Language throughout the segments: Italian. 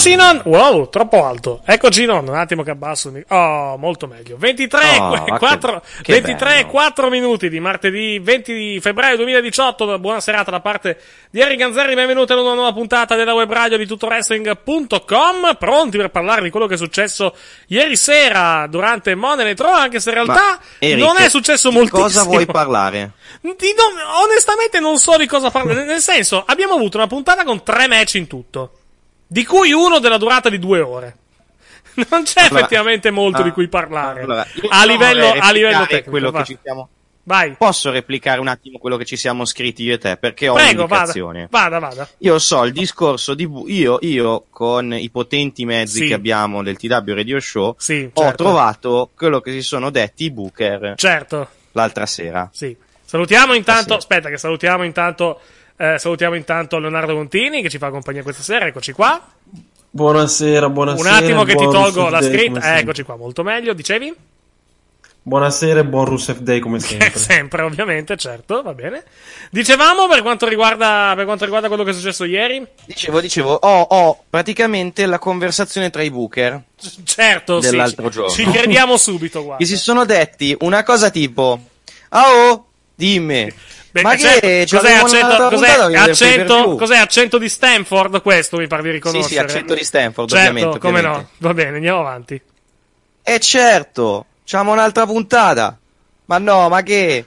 Eccoci non... Wow, troppo alto. Eccoci non, un attimo che abbasso il mic- Oh, molto meglio. 23, Oh, ma che- 4, che 23 bello. 4 minuti di martedì 20 di febbraio 2018. Buona serata da parte di Harry Ganzerri. Benvenuti ad una nuova puntata della web radio di tutowrestling.com. Pronti per parlare di quello che è successo ieri sera durante Money Nitro, anche se in realtà Eric, non è successo di moltissimo. Cosa vuoi parlare? Di non- onestamente non so di cosa parlare. Nel senso, abbiamo avuto una puntata con tre match in tutto. Di cui uno della durata di due ore. Non c'è Allora- effettivamente molto Ah, di cui parlare. Allora, a, livello, a livello tecnico. quello vai. che ci siamo Vai. Posso replicare un attimo quello che ci siamo scritti io e te? Perché ho Prego, vada. un'indicazione. Vada, vada. Io so il discorso di Bu- io, io con i potenti mezzi Sì. che abbiamo del TW Radio Show Sì, ho certo. trovato quello che si sono detti i booker Certo. l'altra sera. Sì. Salutiamo intanto. Aspetta, che salutiamo intanto. Eh, salutiamo intanto Leonardo Contini che ci fa compagnia questa sera. Eccoci qua. Buonasera, buonasera. Un attimo che ti tolgo la Tuesday, scritta. Eh, eccoci qua, molto meglio. Dicevi? Buonasera e buon Rusev Day come sempre. sempre, ovviamente, certo, va bene. Dicevamo per quanto, riguarda, per quanto riguarda quello che è successo ieri? Dicevo, dicevo, ho, ho praticamente la conversazione tra i Booker Certo, dell'altro sì, giorno. ci crediamo subito, guarda. che si sono detti una cosa tipo, ah oh, dimmi, Beh, ma che cos'è, accento, cos'è, accento, cos'è accento di Stanford questo mi pare di riconoscere Sì, sì, accento di Stanford, certo, ovviamente, come ovviamente. no va bene andiamo avanti E certo, c'abbiamo un'altra puntata. Ma no, ma che?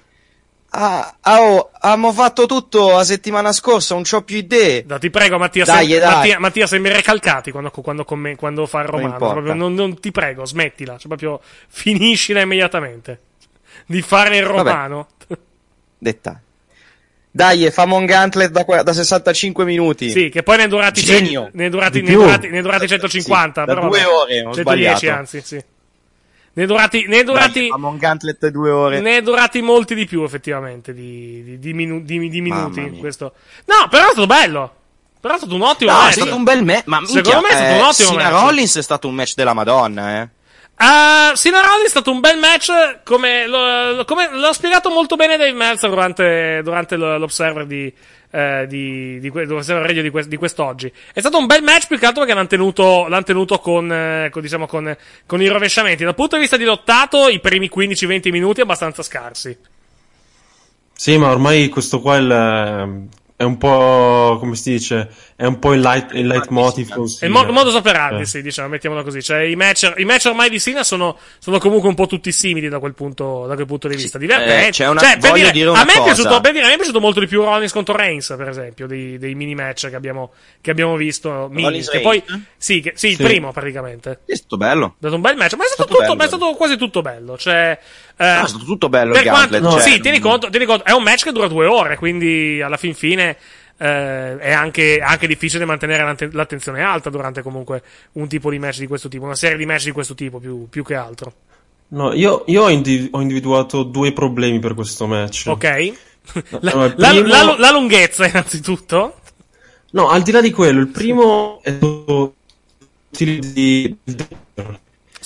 Ah, ah, oh, abbiamo fatto tutto la settimana scorsa, non c'ho più idee. Da, ti prego Mattia, Dai, sem- dai. Mattia, Mattia sembri recalcati quando, quando, comm- quando fa il romano importa. proprio non, non ti prego smettila cioè proprio finiscila immediatamente di fare il romano Detta. Dai, famo un gauntlet da, da 65 minuti. sì che poi ne è durati Genio. ne è durati, ne è durati, ne è durati 150 Sì, da però due vabbè. ore, ho 110 sbagliato. anzi sì ne è durati, ne è durati Dai, un gauntlet da due ore. Ne è durati molti di più, effettivamente, di, di- di minu- di- di minuti. Questo. No, però è stato bello. Però è stato un ottimo No, match. è stato un bel match. Ma Secondo minchia, me è stato un eh, ottimo Cena match. Rollins è stato un match della Madonna, eh. Uh, Sina Rollins è stato un bel match, come, lo, come l'ho spiegato molto bene Dave Meltzer durante, durante lo- l'Observer di, eh, di, di, Radio di, que- di quest'oggi. È stato un bel match più che altro perché l'hanno tenuto, l'hanno tenuto con, eh, con, diciamo, con, con i rovesciamenti. Dal punto di vista di lottato, i primi 15-20 minuti abbastanza scarsi. Sì, ma ormai questo qua è, il- è un po', come si dice, è un po' il, light, il leitmotiv con È il mo- modus operandi, Eh. sì, diciamo, mettiamola così. Cioè, i match, i match ormai di Sina sono, sono comunque un po' tutti simili da quel punto, da quel punto di vista. Divertenti. eh, c'è una- cioè, per voglio dire una a, me è cosa. piaciuto, per dire, a me è piaciuto molto di più Rollins contro Reigns, per esempio, dei, dei mini match che abbiamo, che abbiamo visto. Mini, che poi, sì, che- sì, il Sì. primo praticamente. È stato bello. È stato un bel match, ma è stato, Stato tutto, bello. ma è stato quasi tutto bello. Cioè, eh, No, è stato tutto bello per il quanto, gauntlet. no, cioè, sì, tieni conto, tieni conto, è un match che dura due ore, quindi alla fin fine eh, è anche, anche difficile mantenere l'attenzione alta durante comunque un tipo di match di questo tipo, una serie di match di questo tipo più, più che altro. No, io, io ho, indi- ho individuato due problemi per questo match. Ok? La, No, il la- primo- la- la lunghezza, innanzitutto. No, al di là di quello, il primo è utilizzi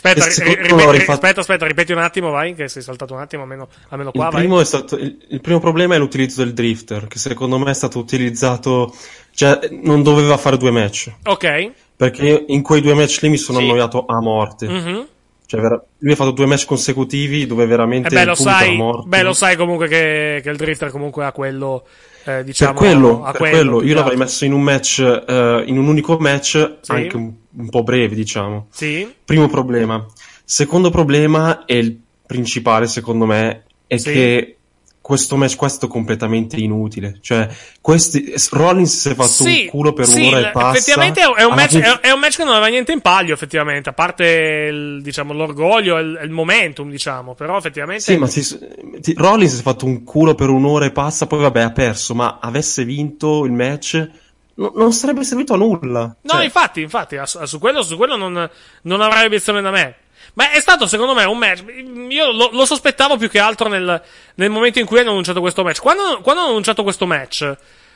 Aspetta, ri- secondo ri- me ho ri- rifatto- aspetta, aspetta, ripeti un attimo, vai, che sei saltato un attimo, almeno, almeno qua, il, vai. primo è stato, il, il primo problema è l'utilizzo del drifter, che secondo me è stato utilizzato, cioè non doveva fare due match, Ok. perché io in quei due match lì mi sono Sì. annoiato a morte. Mhm. Cioè, vera- lui ha fatto due match consecutivi dove veramente Eh beh, lo sai, beh, lo sai comunque che, che il drifter comunque ha quello, eh, Per diciamo, quello, ha per quello io l'avrei messo in un match, eh, in un unico match, Sì. anche un, un po' breve, diciamo. Sì, Primo problema. Secondo problema, e il principale secondo me, è Sì. che questo match è stato completamente inutile. Cioè, questi, Rollins si è fatto sì, un culo per sì, un'ora l- e passa. Effettivamente è un, match, fine- è, un match che non aveva niente in palio, effettivamente, a parte il, diciamo, l'orgoglio e il, il momentum, diciamo, però effettivamente... Sì, ma si- ti- Rollins si è fatto un culo per un'ora e passa, poi vabbè ha perso, ma avesse vinto il match no- non sarebbe servito a nulla. No, Cioè, infatti, infatti, su quello, su quello non, non avrai obiezione da me. Ma è stato, secondo me, un match. Io lo, lo sospettavo più che altro nel, nel momento in cui hanno annunciato questo match. Quando, quando hanno annunciato questo match,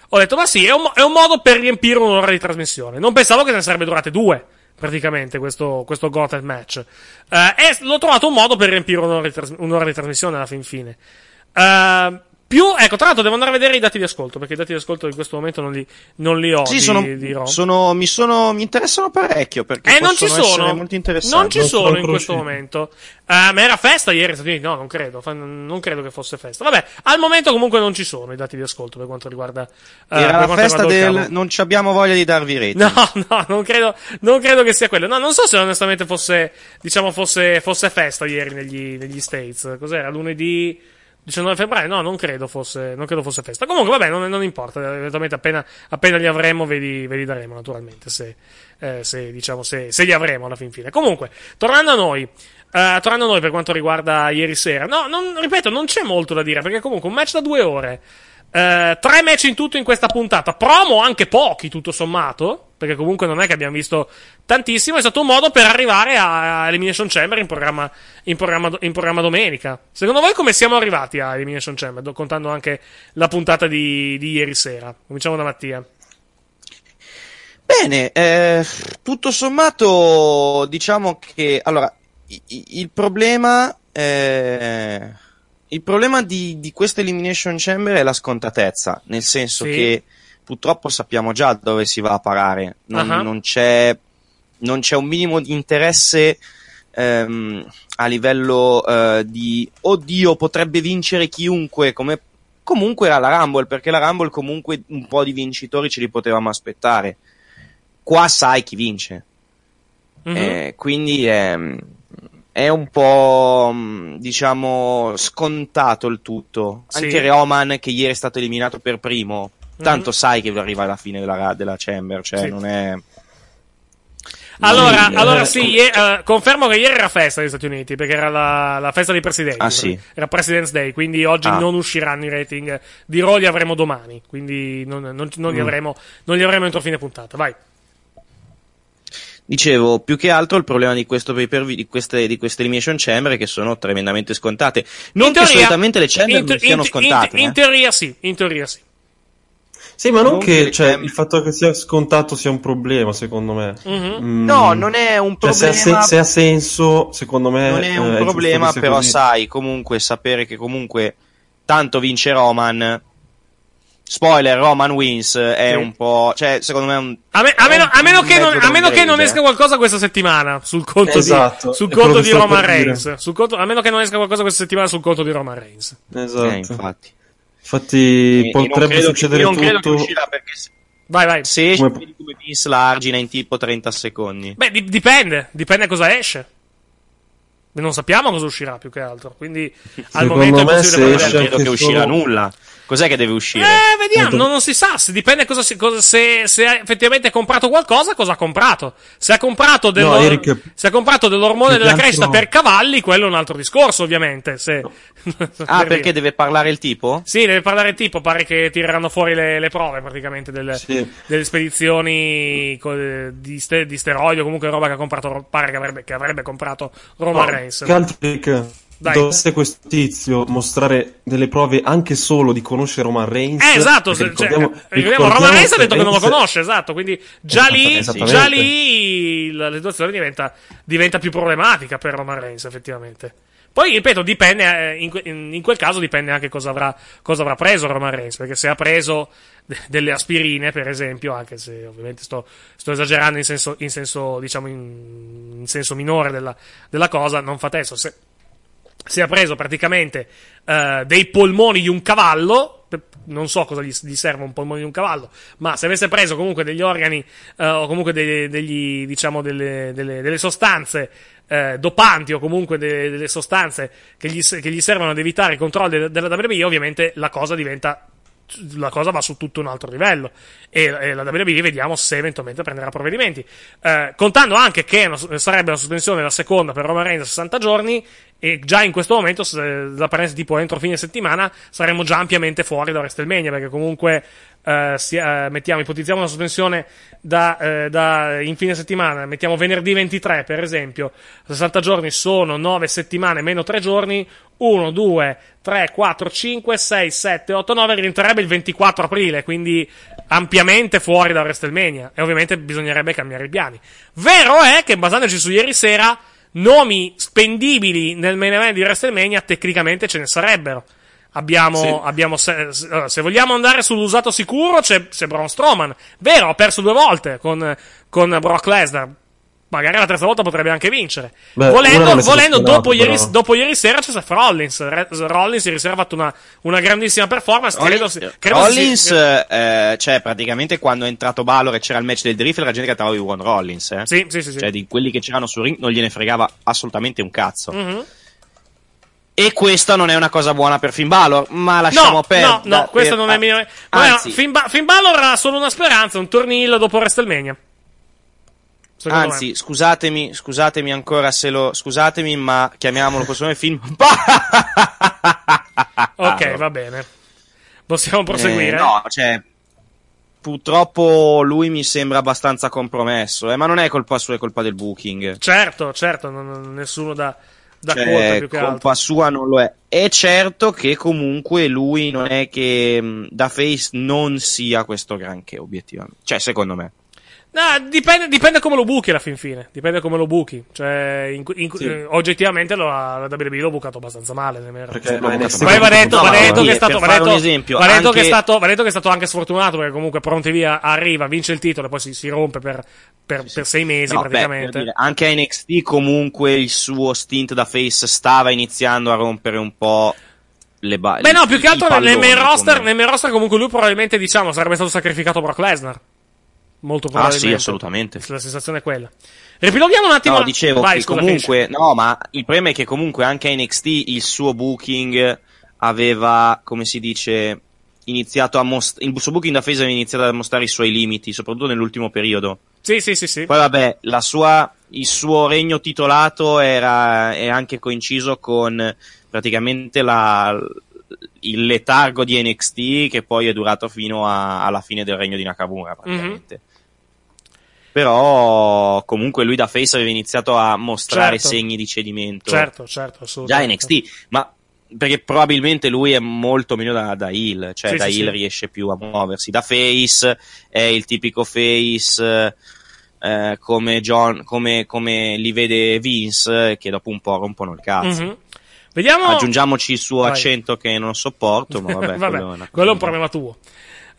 ho detto, ma sì, è un, è un modo per riempire un'ora di trasmissione. Non pensavo che ne sarebbe durate due, praticamente, questo, questo Gauntlet match. Eh, e l'ho trovato un modo per riempire un'ora di, tras- un'ora di trasmissione alla fin fine. Eh, più, ecco, tra l'altro devo andare a vedere i dati di ascolto, perché i dati di ascolto in questo momento non li, non li ho. Sì, di, sono, di sono- mi, sono, mi interessano parecchio perché Eh, non ci sono. molto interessanti. Non ci Non sono sono in questo momento. Eh, ma era festa ieri, Stati Uniti? No, non credo. Fa- Non credo che fosse festa. Vabbè, al momento comunque non ci sono i dati di ascolto per quanto riguarda. per Era la festa del non ci abbiamo voglia di darvi reti. No, no, non credo, non credo che sia quello. No, non so se onestamente fosse, diciamo, fosse, fosse festa ieri negli, negli States. Cos'era? Lunedì 19 febbraio? No, non credo fosse, non credo fosse festa. Comunque, vabbè, non, non importa. Eventualmente appena, appena li avremo ve li, ve li daremo, naturalmente. Se, eh, se, diciamo, se, se li avremo alla fin fine. Comunque, tornando a noi. eh, tornando a noi per quanto riguarda ieri sera, no, non, ripeto, non c'è molto da dire perché comunque un match da due ore, eh, tre match in tutto in questa puntata, promo anche pochi tutto sommato, perché comunque non è che abbiamo visto tantissimo, è stato un modo per arrivare a Elimination Chamber in programma, in programma, in programma domenica. Secondo voi come siamo arrivati a Elimination Chamber, do- contando anche la puntata di, di ieri sera? Cominciamo da Mattia. Bene, eh, tutto sommato diciamo che allora i- i- il problema eh, il problema di, di questa Elimination Chamber è la scontatezza, nel senso Sì. che purtroppo sappiamo già dove si va a parare, non, Ah. non c'è, non c'è un minimo di interesse ehm, a livello eh, di oddio potrebbe vincere chiunque, come comunque era la Rumble, perché la Rumble comunque un po' di vincitori ce li potevamo aspettare. Qua sai chi vince. Mhm. Eh, quindi è, è un po' diciamo scontato il tutto. Sì. Anche Roman che ieri è stato eliminato per primo. Tanto Mhm. sai che arriva alla fine della, della Chamber, cioè Sì. non è. Allora, Sì, allora eh, sì, ie- eh, confermo che ieri era festa negli Stati Uniti, perché era la, la festa dei presidenti. Ah, sì? Era President's Day, quindi oggi Ah. non usciranno i rating di Raw, li avremo domani, quindi non, non- non li, Mm. avremo, non li avremo entro fine puntata. Vai. Dicevo, più che altro il problema di questo pay per view, di queste, di queste Elimination Chamber è che sono tremendamente scontate. Non In che teoria- solitamente le Chamber in te- non siano in- scontate. In, in eh. teoria sì, in teoria sì. Sì, ma non Non che che- cioè, il fatto che sia scontato sia un problema, secondo me. Mhm. Mm. No, non è un Cioè, se, ha problema. se- se ha senso, secondo me. non è eh, un giusto problema, sia però così. sai, comunque sapere che comunque tanto vince Roman. Spoiler, Roman wins è Sì. un po', cioè, secondo me è un A, me- a è meno, a meno che, non, a meno che non esca eh. qualcosa questa settimana sul conto Esatto, di, sul è conto di Roman. Reigns. Sul conto- a meno che non esca qualcosa questa settimana sul conto di Roman Reigns. Esatto. Eh, infatti. Infatti, E- e non potrebbe credo- succedere io non credo che tutto. uscirà perché se, Vai, vai. se esce Come- come Vince la argina in tipo 30 secondi. Beh, di- dipende, dipende cosa esce. Non sappiamo cosa uscirà più che altro. Quindi al Secondo momento è me possibile se Non esce credo che uscirà solo- nulla. Cos'è che deve uscire? Eh, vediamo, non, non si sa. Se dipende cosa si- cosa- se, se ha effettivamente comprato qualcosa, cosa ha comprato. Se ha comprato, dello- No, Eric, se ha comprato dell'ormone della crescita altro- per cavalli, quello è un altro discorso, ovviamente. Se... ah, per perché dire. deve parlare il tipo? Sì, deve parlare tipo, pare che tireranno fuori le, le prove praticamente delle, Sì. delle spedizioni co- di, ste, di steroidi o comunque roba che ha comprato, pare che avrebbe, che avrebbe comprato Roman No, Reigns. che altro che Dai. dovesse questo tizio mostrare delle prove anche solo di conoscere Roman Reigns. Eh, esatto, se- cioè, ricordiamo, ricordiamo, Roman Reigns ha detto che non lo conosce, esatto, quindi già lì, già lì la situazione diventa, diventa più problematica per Roman Reigns, effettivamente. Poi, ripeto, dipende, eh, in, in- in quel caso dipende anche cosa avrà, cosa avrà preso Roman Reigns, perché se ha preso de- delle aspirine, per esempio, anche se ovviamente sto, sto esagerando in senso, in senso diciamo, in, in senso minore della, della cosa, non fa testo. Se, si è preso praticamente eh, dei polmoni di un cavallo. Non so cosa gli, gli serve un polmone di un cavallo, ma se avesse preso comunque degli organi eh, o comunque degli, degli, diciamo delle, delle- delle sostanze eh, dopanti o comunque de- delle sostanze che gli, che gli servono ad evitare i controlli de- della WWE, ovviamente la cosa diventa la cosa va su tutto un altro livello e, e la WWE vediamo se eventualmente prenderà provvedimenti Eh, contando anche che una- sarebbe una sospensione la seconda per Roman Reigns a 60 giorni e già in questo momento se la prende tipo entro fine settimana saremmo già ampiamente fuori da WrestleMania perché comunque eh, si- eh, mettiamo ipotizziamo una sospensione da, eh, da in fine settimana mettiamo venerdì 23 per esempio 60 giorni sono 9 settimane meno 3 giorni 1, 2, 3, 4, 5, 6, 7, 8, 9 rientrerebbe il 24 aprile, quindi ampiamente fuori da WrestleMania. E ovviamente bisognerebbe cambiare i piani. Vero è che, basandoci su ieri sera, nomi spendibili nel main event di WrestleMania tecnicamente ce ne sarebbero. Abbiamo, abbiamo se, se vogliamo andare sull'usato sicuro, c'è, c'è Braun Strowman. Vero, ha perso due volte con, con Brock Lesnar. Magari la terza volta potrebbe anche vincere. Beh, volendo, volendo dopo, ieri, dopo ieri sera c'è Seth Rollins. Re- Rollins ieri sera ha fatto una, una grandissima performance. Credo, si- credo Rollins, si- eh, cioè, praticamente quando è entrato Balor e c'era il match del Drift, la gente cantava di One Rollins, eh. Sì, sì, sì. sì. Cioè, di quelli che c'erano sul ring non gliene fregava assolutamente un cazzo. Mhm. E questa non è una cosa buona per Finn Balor, ma lasciamo No, perdere. no, no, questo non è minimo. Anzi, Finn, ba- Finn Balor ha solo una speranza, un torneo dopo WrestleMania. Anzi, me. scusatemi, scusatemi ancora se lo. Scusatemi, ma chiamiamolo suo nome film. Ok, va bene. Possiamo proseguire. Eh, no, cioè. Purtroppo lui mi sembra abbastanza compromesso, eh, ma non è colpa sua, è colpa del booking. Certo, certo, non- nessuno da, da Cioè, colpa più che colpa altro. sua non lo è. È certo che comunque lui non è che da face non sia questo granché, obiettivamente. Cioè, secondo me. No, dipende, dipende come lo buchi alla fin fine. Dipende come lo buchi. Cioè, in, in, Sì. eh, oggettivamente lo, la WWE l'ho bucato abbastanza male. Perché ma Poi va detto, No, va detto che è stato, va detto, un esempio, va detto che è anche- stato, va detto che è stato anche sfortunato perché comunque pronti via arriva, vince il titolo e poi si, si rompe per, per, per sei mesi No, beh, praticamente. per dire, anche a NXT comunque il suo stint da face stava iniziando a rompere un po' le balle. Beh, no, più che altro nel main roster, nel main roster comunque lui probabilmente, diciamo, sarebbe stato sacrificato Brock Lesnar. Molto Ah probabilmente. sì, assolutamente. La sensazione è quella. Ripiloghiamo un attimo. No, dicevo Vai, che scusa, comunque, no, ma il problema è che comunque anche a NXT il suo booking aveva, come si dice, iniziato a mostrare, il suo booking da face aveva iniziato a mostrare i suoi limiti, soprattutto nell'ultimo periodo. finisci. Sì, sì, sì, sì. Poi vabbè, la sua, il suo regno titolato era, è anche coinciso con praticamente la, il letargo di NXT che poi è durato fino a- alla fine del regno di Nakamura praticamente. Mhm. Però comunque lui da face aveva iniziato a mostrare Certo. segni di cedimento. Certo, certo, Già assolutamente. NXT, ma perché probabilmente lui è molto meno da, da heel, cioè Sì, da sì, heel sì. riesce più a muoversi. Da face è il tipico face eh, come, John, come, come li vede Vince, che dopo un po' rompono il cazzo. Mhm. Vediamo. Aggiungiamoci il suo Vai. accento che non sopporto, ma vabbè, Vabbè, quello è quello è un problema tuo.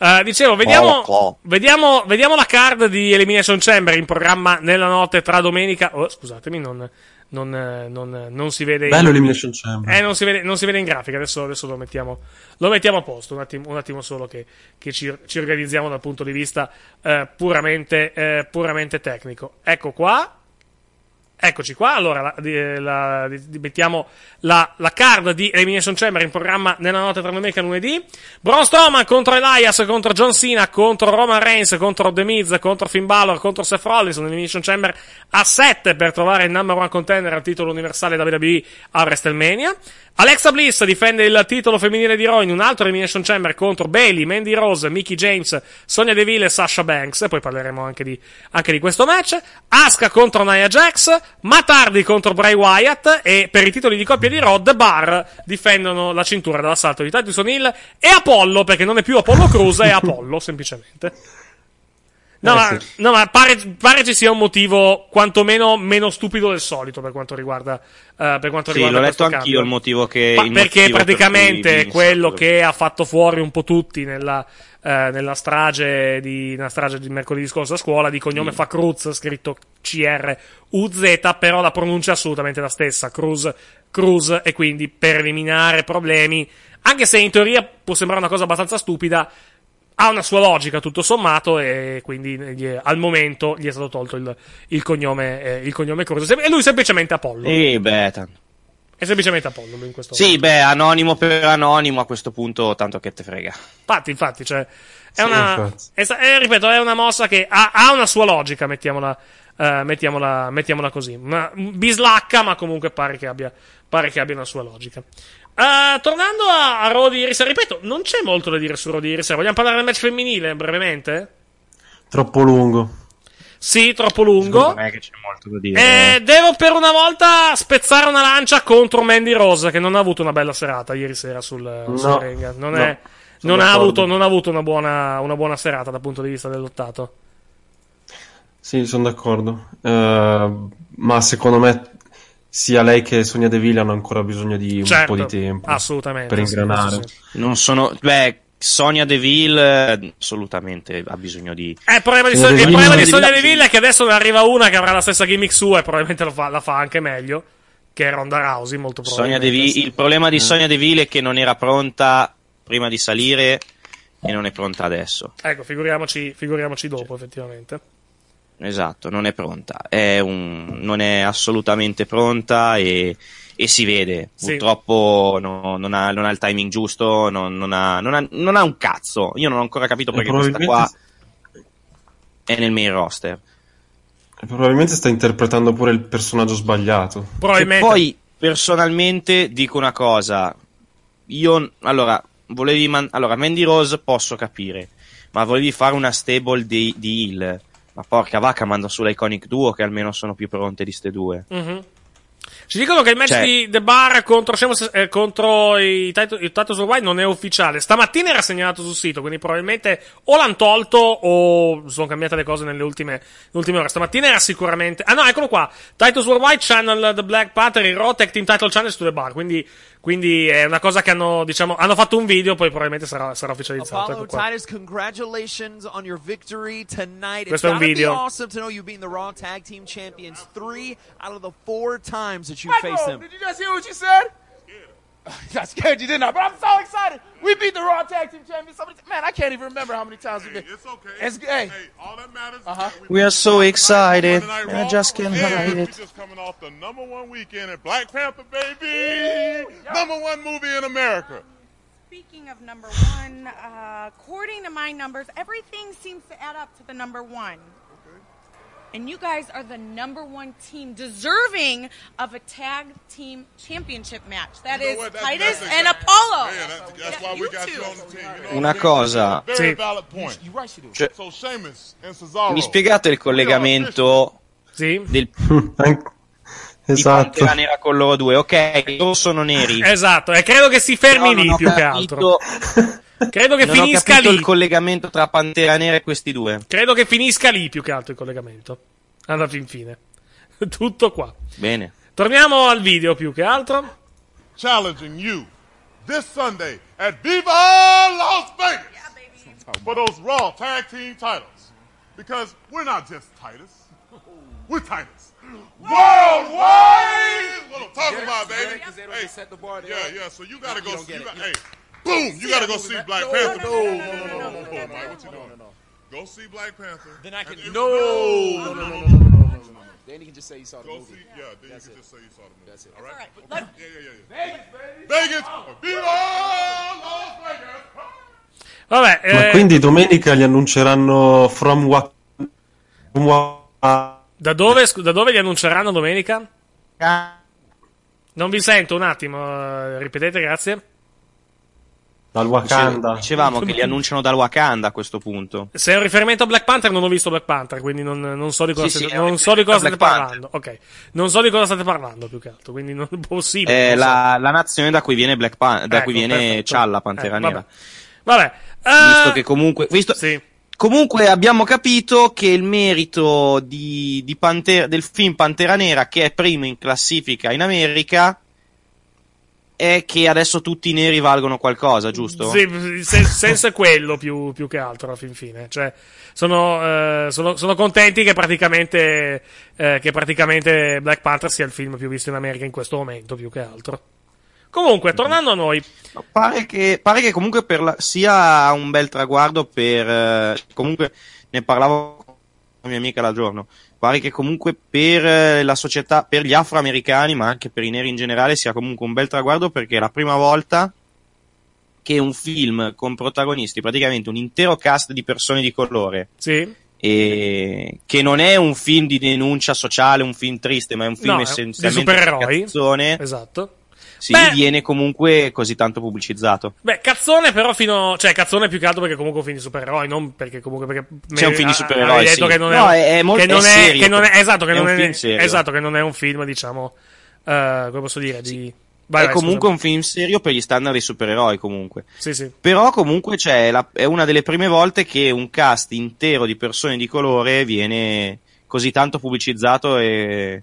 Eh, dicevo, vediamo, Poco. vediamo, vediamo la card di Elimination Chamber in programma nella notte tra domenica. Oh, scusatemi, non, non, non, non si vede. in- Bello Elimination Chamber. Eh, non si vede, non si vede in grafica. Adesso, adesso lo, mettiamo, lo mettiamo a posto. Un attimo, un attimo solo che, che ci, ci organizziamo dal punto di vista eh, puramente, eh, puramente tecnico. Ecco qua. Eccoci qua, allora la, di- la- di- mettiamo la, la card di Elimination Chamber in programma nella notte tra domenica e lunedì. Braun Strowman contro Elias, contro John Cena, contro Roman Reigns, contro The Miz, contro Finn Balor, contro Seth Rollins, Elimination Chamber a 7 per trovare il number one contender al titolo universale WWE a WrestleMania. Alexa Bliss difende il titolo femminile di Raw in un altro Elimination Chamber contro Bailey, Mandy Rose, Mickey James, Sonia Deville e Sasha Banks. Poi parleremo anche di, anche di questo match. Asuka contro Nia Jax, Matardi contro Bray Wyatt e per i titoli di coppia di The Bar difendono la cintura dall'assalto di Titus O'Neill e Apollo, perché non è più Apollo Cruz, è Apollo semplicemente. No, Eh, ma, sì. no, ma pare, pare ci sia un motivo quantomeno meno stupido del solito per quanto riguarda, eh, per quanto Sì, riguarda l'ho letto anch'io cambio. il motivo che... Pa- il perché motivo per praticamente Vince- quello che ha fatto fuori un po' tutti nella, eh, nella strage di nella strage di mercoledì scorso a scuola di cognome fa Cruz scritto C-R-U-Z però la pronuncia è assolutamente la stessa Cruz, Cruz e quindi per eliminare problemi anche se in teoria può sembrare una cosa abbastanza stupida ha una sua logica tutto sommato e quindi è- al momento gli è stato tolto il, il cognome eh, il cognome Cruz. E lui semplicemente Apollo. Sì, beh, tanto. È semplicemente Apollo in questo Sì, beh, anonimo per anonimo a questo punto, tanto che te frega. Infatti, infatti, cioè, è Sì, una, infatti. è eh, ripeto, è una mossa che ha, ha una sua logica, mettiamola, eh, mettiamola, mettiamola così. Una bislacca, ma comunque pare che abbia, pare che abbia una sua logica. Eh, tornando a, a Raw di ieri sera, ripeto, non c'è molto da dire su Raw di ieri sera. Vogliamo parlare del match femminile brevemente? Troppo lungo. Sì, troppo lungo. Non è che c'è molto da dire. Eh, devo per una volta spezzare una lancia contro Mandy Rose, che non ha avuto una bella serata ieri sera sul, sul No, ring. Non, no, è- non ha avuto, non ha avuto una, buona, una buona serata dal punto di vista del lottato. Sì, sono d'accordo. Eh, ma secondo me sia lei che Sonia Deville hanno ancora bisogno di un Certo, po' di tempo assolutamente, per sì, ingranare. questo sì. Non sono... Beh, Sonia Deville assolutamente ha bisogno di... Eh, il problema di, Sonia Son- il Deville- problema di Sonia Deville- è che adesso ne arriva una che avrà la stessa gimmick sua e probabilmente lo fa- la fa anche meglio. Che è Ronda Rousey, molto Sonia probabilmente. Deville, il problema di Sonia Deville è che non era pronta prima di salire e non è pronta adesso. Ecco, figuriamoci, figuriamoci dopo, effettivamente. Esatto, non è pronta. È un- non è assolutamente pronta e, e si vede. Sì. Purtroppo no- non, ha, non ha il timing giusto, non, non ha, non ha- non ha un cazzo. Io non ho ancora capito perché questa qua probabilmente, è nel main roster. e probabilmente sta interpretando pure il personaggio sbagliato. Probabilmente. poi, personalmente, dico una cosa. Io, allora, volevi man- allora, Mandy Rose posso capire, ma volevi fare una stable di, di Hill. Ma porca vacca, manda sulla Iconic Duo che almeno sono più pronte di ste due. Mhm. Ci dicono che il match Cioè- di The Bar contro, eh, contro i il Titus Worldwide non è ufficiale. Stamattina era segnalato sul sito, quindi probabilmente o l'hanno tolto o sono cambiate le cose nelle ultime, nelle ultime ore. Stamattina era sicuramente. Ah no, eccolo qua. Titus Worldwide Channel The Black Panther, il Raw Tag Team Title Challenge to The Bar. Quindi, quindi è una cosa che hanno, diciamo, hanno fatto un video, poi probabilmente sarà, sarà ufficializzato. Apollo Ecco. Titus, congratulations on your victory tonight. Questo è un video. awesome to know you've beaten the Raw Tag Team Champions three out of the four times that you faced them. Did you just hear what you said? I scared you, didn't I? But I'm so excited. We beat the Raw Tag Team Champions. So many t- man, I can't even remember how many times we beat. It's okay. It's hey. all that matters Uh-huh. is that We are so excited. Night and I just can't and hide we it. just coming off the number one weekend at Black Panther, baby. Number one movie in America. Speaking of number one, uh, according to my numbers, everything seems to add up to the number one. And you guys are the number one team deserving of a tag team championship match. That You know is what? That- Titus that's and Apollo. Yeah, that's, that's Yeah, why we got two. you on the team. You know Una cosa. Very valid point. Cioè, So Sheamus and Cesaro. mi spiegate il collegamento Sì. del, Esatto. Pantera Nera con loro due? Ok, loro sono neri. Esatto, e credo che si fermi lì più che altro. Credo che non finisca lì. il collegamento tra Pantera Nera e questi due. Credo che finisca lì più che altro il collegamento. Alla fin fine. Tutto qua. Bene. Torniamo al video più che altro. challenging you this Sunday at Viva Las Vegas for those Raw Tag Team titles. Because we're not just Titus, we're Titus. Worldwide! What I'm talking about, baby. Hey, yeah, yeah. So you gotta You go. don't get You it. got, hey, Boom! You gotta go see Black Panther. No, no, no, no, no, no, Mike, what you doing? Go see Black Panther. Then I can. No, no, no, no, no, no, no. Then you can just say you saw the movie. yeah, then you can just say you saw the movie. That's it. All right. Vegas, baby. Vegas. Las Vegas. Vabbè, eh... Quindi domenica gli annunceranno From Wakanda. Da dove, da dove li annunceranno domenica? Non vi sento un attimo, ripetete, grazie dal Wakanda. Dicevamo che li annunciano dal Wakanda a questo punto. Se è un riferimento a Black Panther, non ho visto Black Panther, quindi non, non so di cosa, Sì, state, sì, non so di cosa state parlando. Ok, non so di cosa state parlando più che altro, quindi non è possibile. È non so. la, la nazione da cui viene Black Pan- da Ecco, cui viene perfetto. Challa, Pantera Eh, Nera. Vabbè, vabbè. Visto eh, che comunque. Visto, sì. Comunque abbiamo capito che il merito di, di Pantera- del film Pantera Nera, che è primo in classifica in America, è che adesso tutti i neri valgono qualcosa, giusto? Sì, il sen- senso è quello più, più che altro alla fin fine. Cioè, sono, eh, sono, sono contenti che praticamente, eh, che praticamente Black Panther sia il film più visto in America in questo momento, più che altro. Comunque, tornando a noi, Pare che, pare che comunque per la- sia un bel traguardo per... eh, comunque ne parlavo con la mia amica l'altro giorno. Pare che comunque per eh, la società, per gli afroamericani, ma anche per i neri in generale, sia comunque un bel traguardo perché è la prima volta che un film con protagonisti, praticamente un intero cast di persone di colore, sì, e che non è un film di denuncia sociale, un film triste, ma è un film No, essenzialmente di supereroi. esatto. Si Beh- viene comunque così tanto pubblicizzato. Beh, cazzone però fino... Cioè, cazzone più che altro perché comunque è un film di supereroi, non perché comunque... Perché C'è un film di supereroi, sì. che non è, No, è- è molto- che non è serio, che non è- esatto, che è non è, esatto, che non è un film, diciamo, eh, come posso dire, di... Vai, è vai, comunque scusa. un film serio per gli standard dei supereroi comunque. Sì, sì. Però comunque la- è una delle prime volte che un cast intero di persone di colore viene così tanto pubblicizzato e,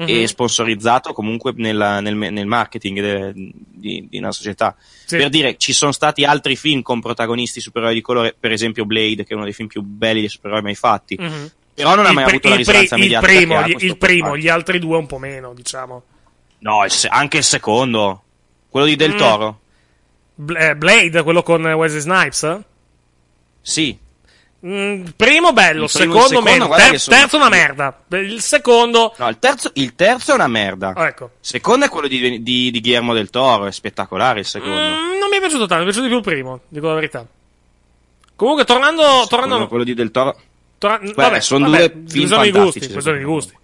Mhm. e sponsorizzato comunque nella- nel, nel marketing de- di, di una società. Sì. Per dire, ci sono stati altri film con protagonisti supereroi di colore, per esempio Blade, che è uno dei film più belli dei supereroi mai fatti. Mhm. Però non ha Il mai pri- avuto la il risonanza il mediatica primo, che ha gli- il primo, gli altri due un po' meno, diciamo. No, il se- anche il secondo. Quello di Del Mm. Toro. Eh, Blade, quello con Wesley Snipes? Sì. Mm, primo bello, Il primo secondo secondo, meno, ter- sono- terzo una merda. Il secondo, No, il terzo, il terzo è una merda. oh, ecco. Secondo è quello di, di, di Guillermo del Toro, è spettacolare il secondo. Mm, non mi è piaciuto tanto, mi è piaciuto di più il primo, dico la verità. Comunque, tornando, Quello, tornando, quello di Del Toro. Torna- Beh, vabbè, sono vabbè, due film questione di gusti, di secondo gusti.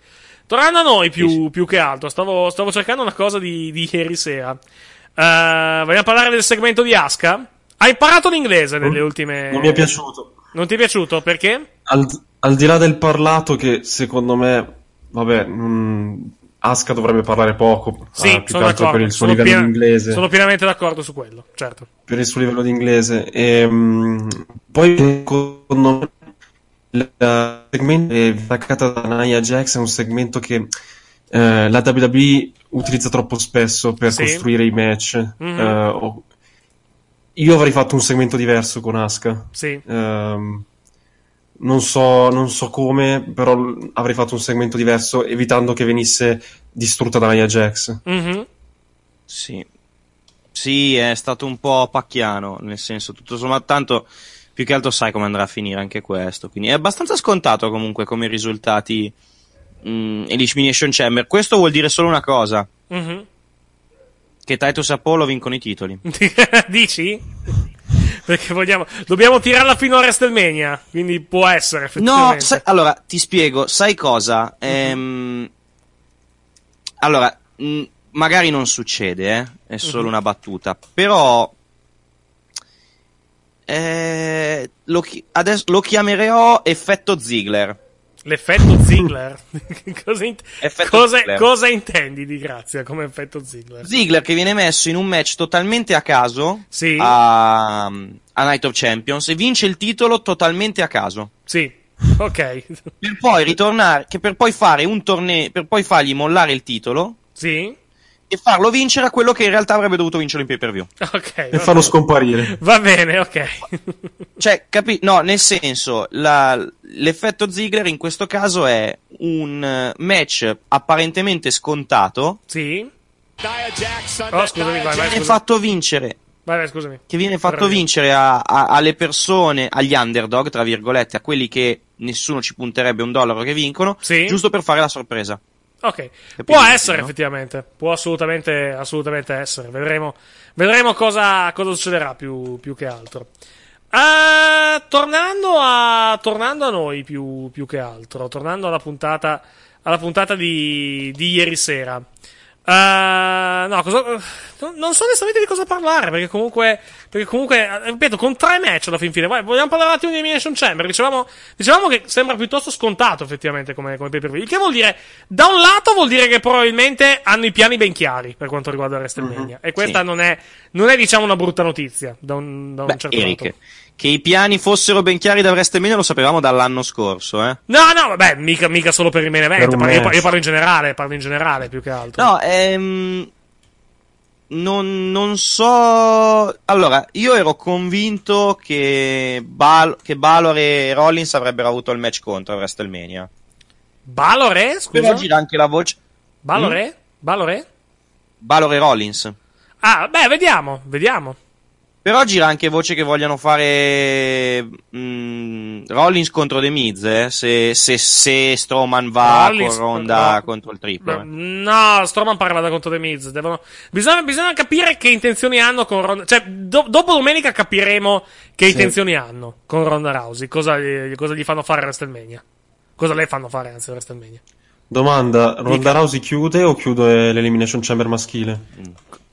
Tornando a noi più, Sì, sì. più che altro, stavo, stavo cercando una cosa di, di ieri sera. Eh, vogliamo parlare del segmento di Aska? Hai imparato l'inglese nelle ultime... Non mi è piaciuto. Non ti è piaciuto? Perché? Al, al di là del parlato che secondo me, vabbè, non- Asuka dovrebbe parlare poco. Sì, ah, più che altro per il suo sono, livello piena- di inglese. sono pienamente d'accordo su quello, certo. Per il suo livello di inglese. Ehm, poi, secondo me, il segmento è attaccata da Nia Jax è un segmento che eh, la WWE utilizza troppo spesso per Sì. costruire i match. Mhm. Eh, o- io avrei fatto un segmento diverso con Asuka. Sì. Ehm, non so, non so come, però avrei fatto un segmento diverso evitando che venisse distrutta da Nia Jax. Mhm. Sì. Sì, è stato un po' pacchiano, nel senso, tutto sommato, tanto più che altro sai come andrà a finire anche questo. Quindi è abbastanza scontato comunque come risultati mh, Elimination Chamber. Questo vuol dire solo una cosa, Mhm. Che Titus Apollo vincono i titoli. Dici? Perché vogliamo. Dobbiamo tirarla fino a WrestleMania. Quindi può essere, No, effettivamente. sai- allora, ti spiego, sai cosa? Ehm, allora, mh, magari non succede, eh? è solo Mhm. una battuta, però eh, lo, chi- adesso lo chiamerò effetto Ziggler. L'effetto Ziggler. cosa, Effetto cosa- cosa intendi di grazia come effetto Ziggler? Ziggler che viene messo in un match totalmente a caso Sì. a, a Night of Champions e vince il titolo totalmente a caso. Sì, ok. Per poi ritornare, che per poi fare un torneo, per poi fargli mollare il titolo Sì? E farlo vincere a quello che in realtà avrebbe dovuto vincere in pay per view. Ok. E farlo bene. scomparire. Va bene, ok. Cioè, capi- no, nel senso, la- l'effetto Ziggler in questo caso è un eh, match apparentemente scontato Sì? Oh, scusami, vai, vai, che viene scusami. fatto vincere Vai, vai, scusami. che viene fatto Ragione. vincere a- a- alle persone, agli underdog, tra virgolette, a quelli che nessuno ci punterebbe un dollaro che vincono, Sì. giusto per fare la sorpresa. Ok, Capito, può essere no? effettivamente, può assolutamente, assolutamente essere. Vedremo, vedremo cosa, cosa succederà più, più che altro. Eh, tornando, a, tornando a noi più, più che altro, tornando alla puntata, alla puntata di, di ieri sera. Eh, no, cosa, non, non so onestamente di cosa parlare, perché comunque, perché comunque, ripeto, con tre match alla fin fine. Vai, vogliamo parlare un attimo di Elimination Chamber? Dicevamo, dicevamo che sembra piuttosto scontato, effettivamente, come, come pay per view. Il che vuol dire, da un lato vuol dire che probabilmente hanno i piani ben chiari per quanto riguarda WrestleMania. E questa Sì. non è, non è, diciamo, una brutta notizia, da un, da un Beh, certo Eric, lato. che i piani fossero ben chiari da WrestleMania lo sapevamo dall'anno scorso, eh. No, no, vabbè, mica, mica solo per il main event. Parlo- io parlo in generale, parlo in generale più che altro. No, ehm, non, non so. Allora, io ero convinto che, Bal- che Balor e Rollins avrebbero avuto il match contro a WrestleMania. Balore? Scusa? Però gira anche la voce. Balore? Balore? Balor e Rollins. Ah, beh, vediamo, vediamo. Però gira anche voce che vogliano fare mm, Rollins contro The Miz, eh, se, se, se Strowman va Rollins- con Ronda no. contro il triplo. Eh. No, Strowman parla da contro The Miz. Devono... Bisogna, bisogna capire che intenzioni hanno con Ronda. Cioè, do- dopo domenica capiremo che Sì. intenzioni hanno con Ronda Rousey. Cosa, gli- cosa gli fanno fare a WrestleMania. Cosa le fanno fare anzi a WrestleMania. Domanda, Ronda Rousey chiude o chiude l'Elimination Chamber maschile?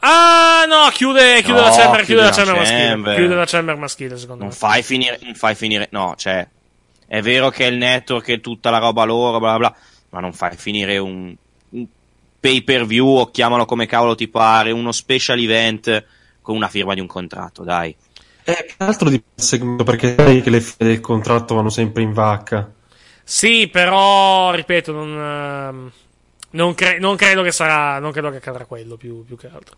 Ah, no, chiude, chiude No, la chamber, chiude chiude la la chamber maschile. chamber. Chiude la chamber maschile, secondo Non me. fai finire, non fai finire, no, cioè, è vero che è il network e tutta la roba loro, bla bla bla, ma non fai finire un, un pay per view o chiamalo come cavolo ti pare, uno special event con una firma di un contratto, dai. Eh, che altro di segmento perché sai che le fine del contratto vanno sempre in vacca. Sì, però, ripeto, non, ehm, non, cre- non credo che sarà, non credo che accadrà quello più, più che altro.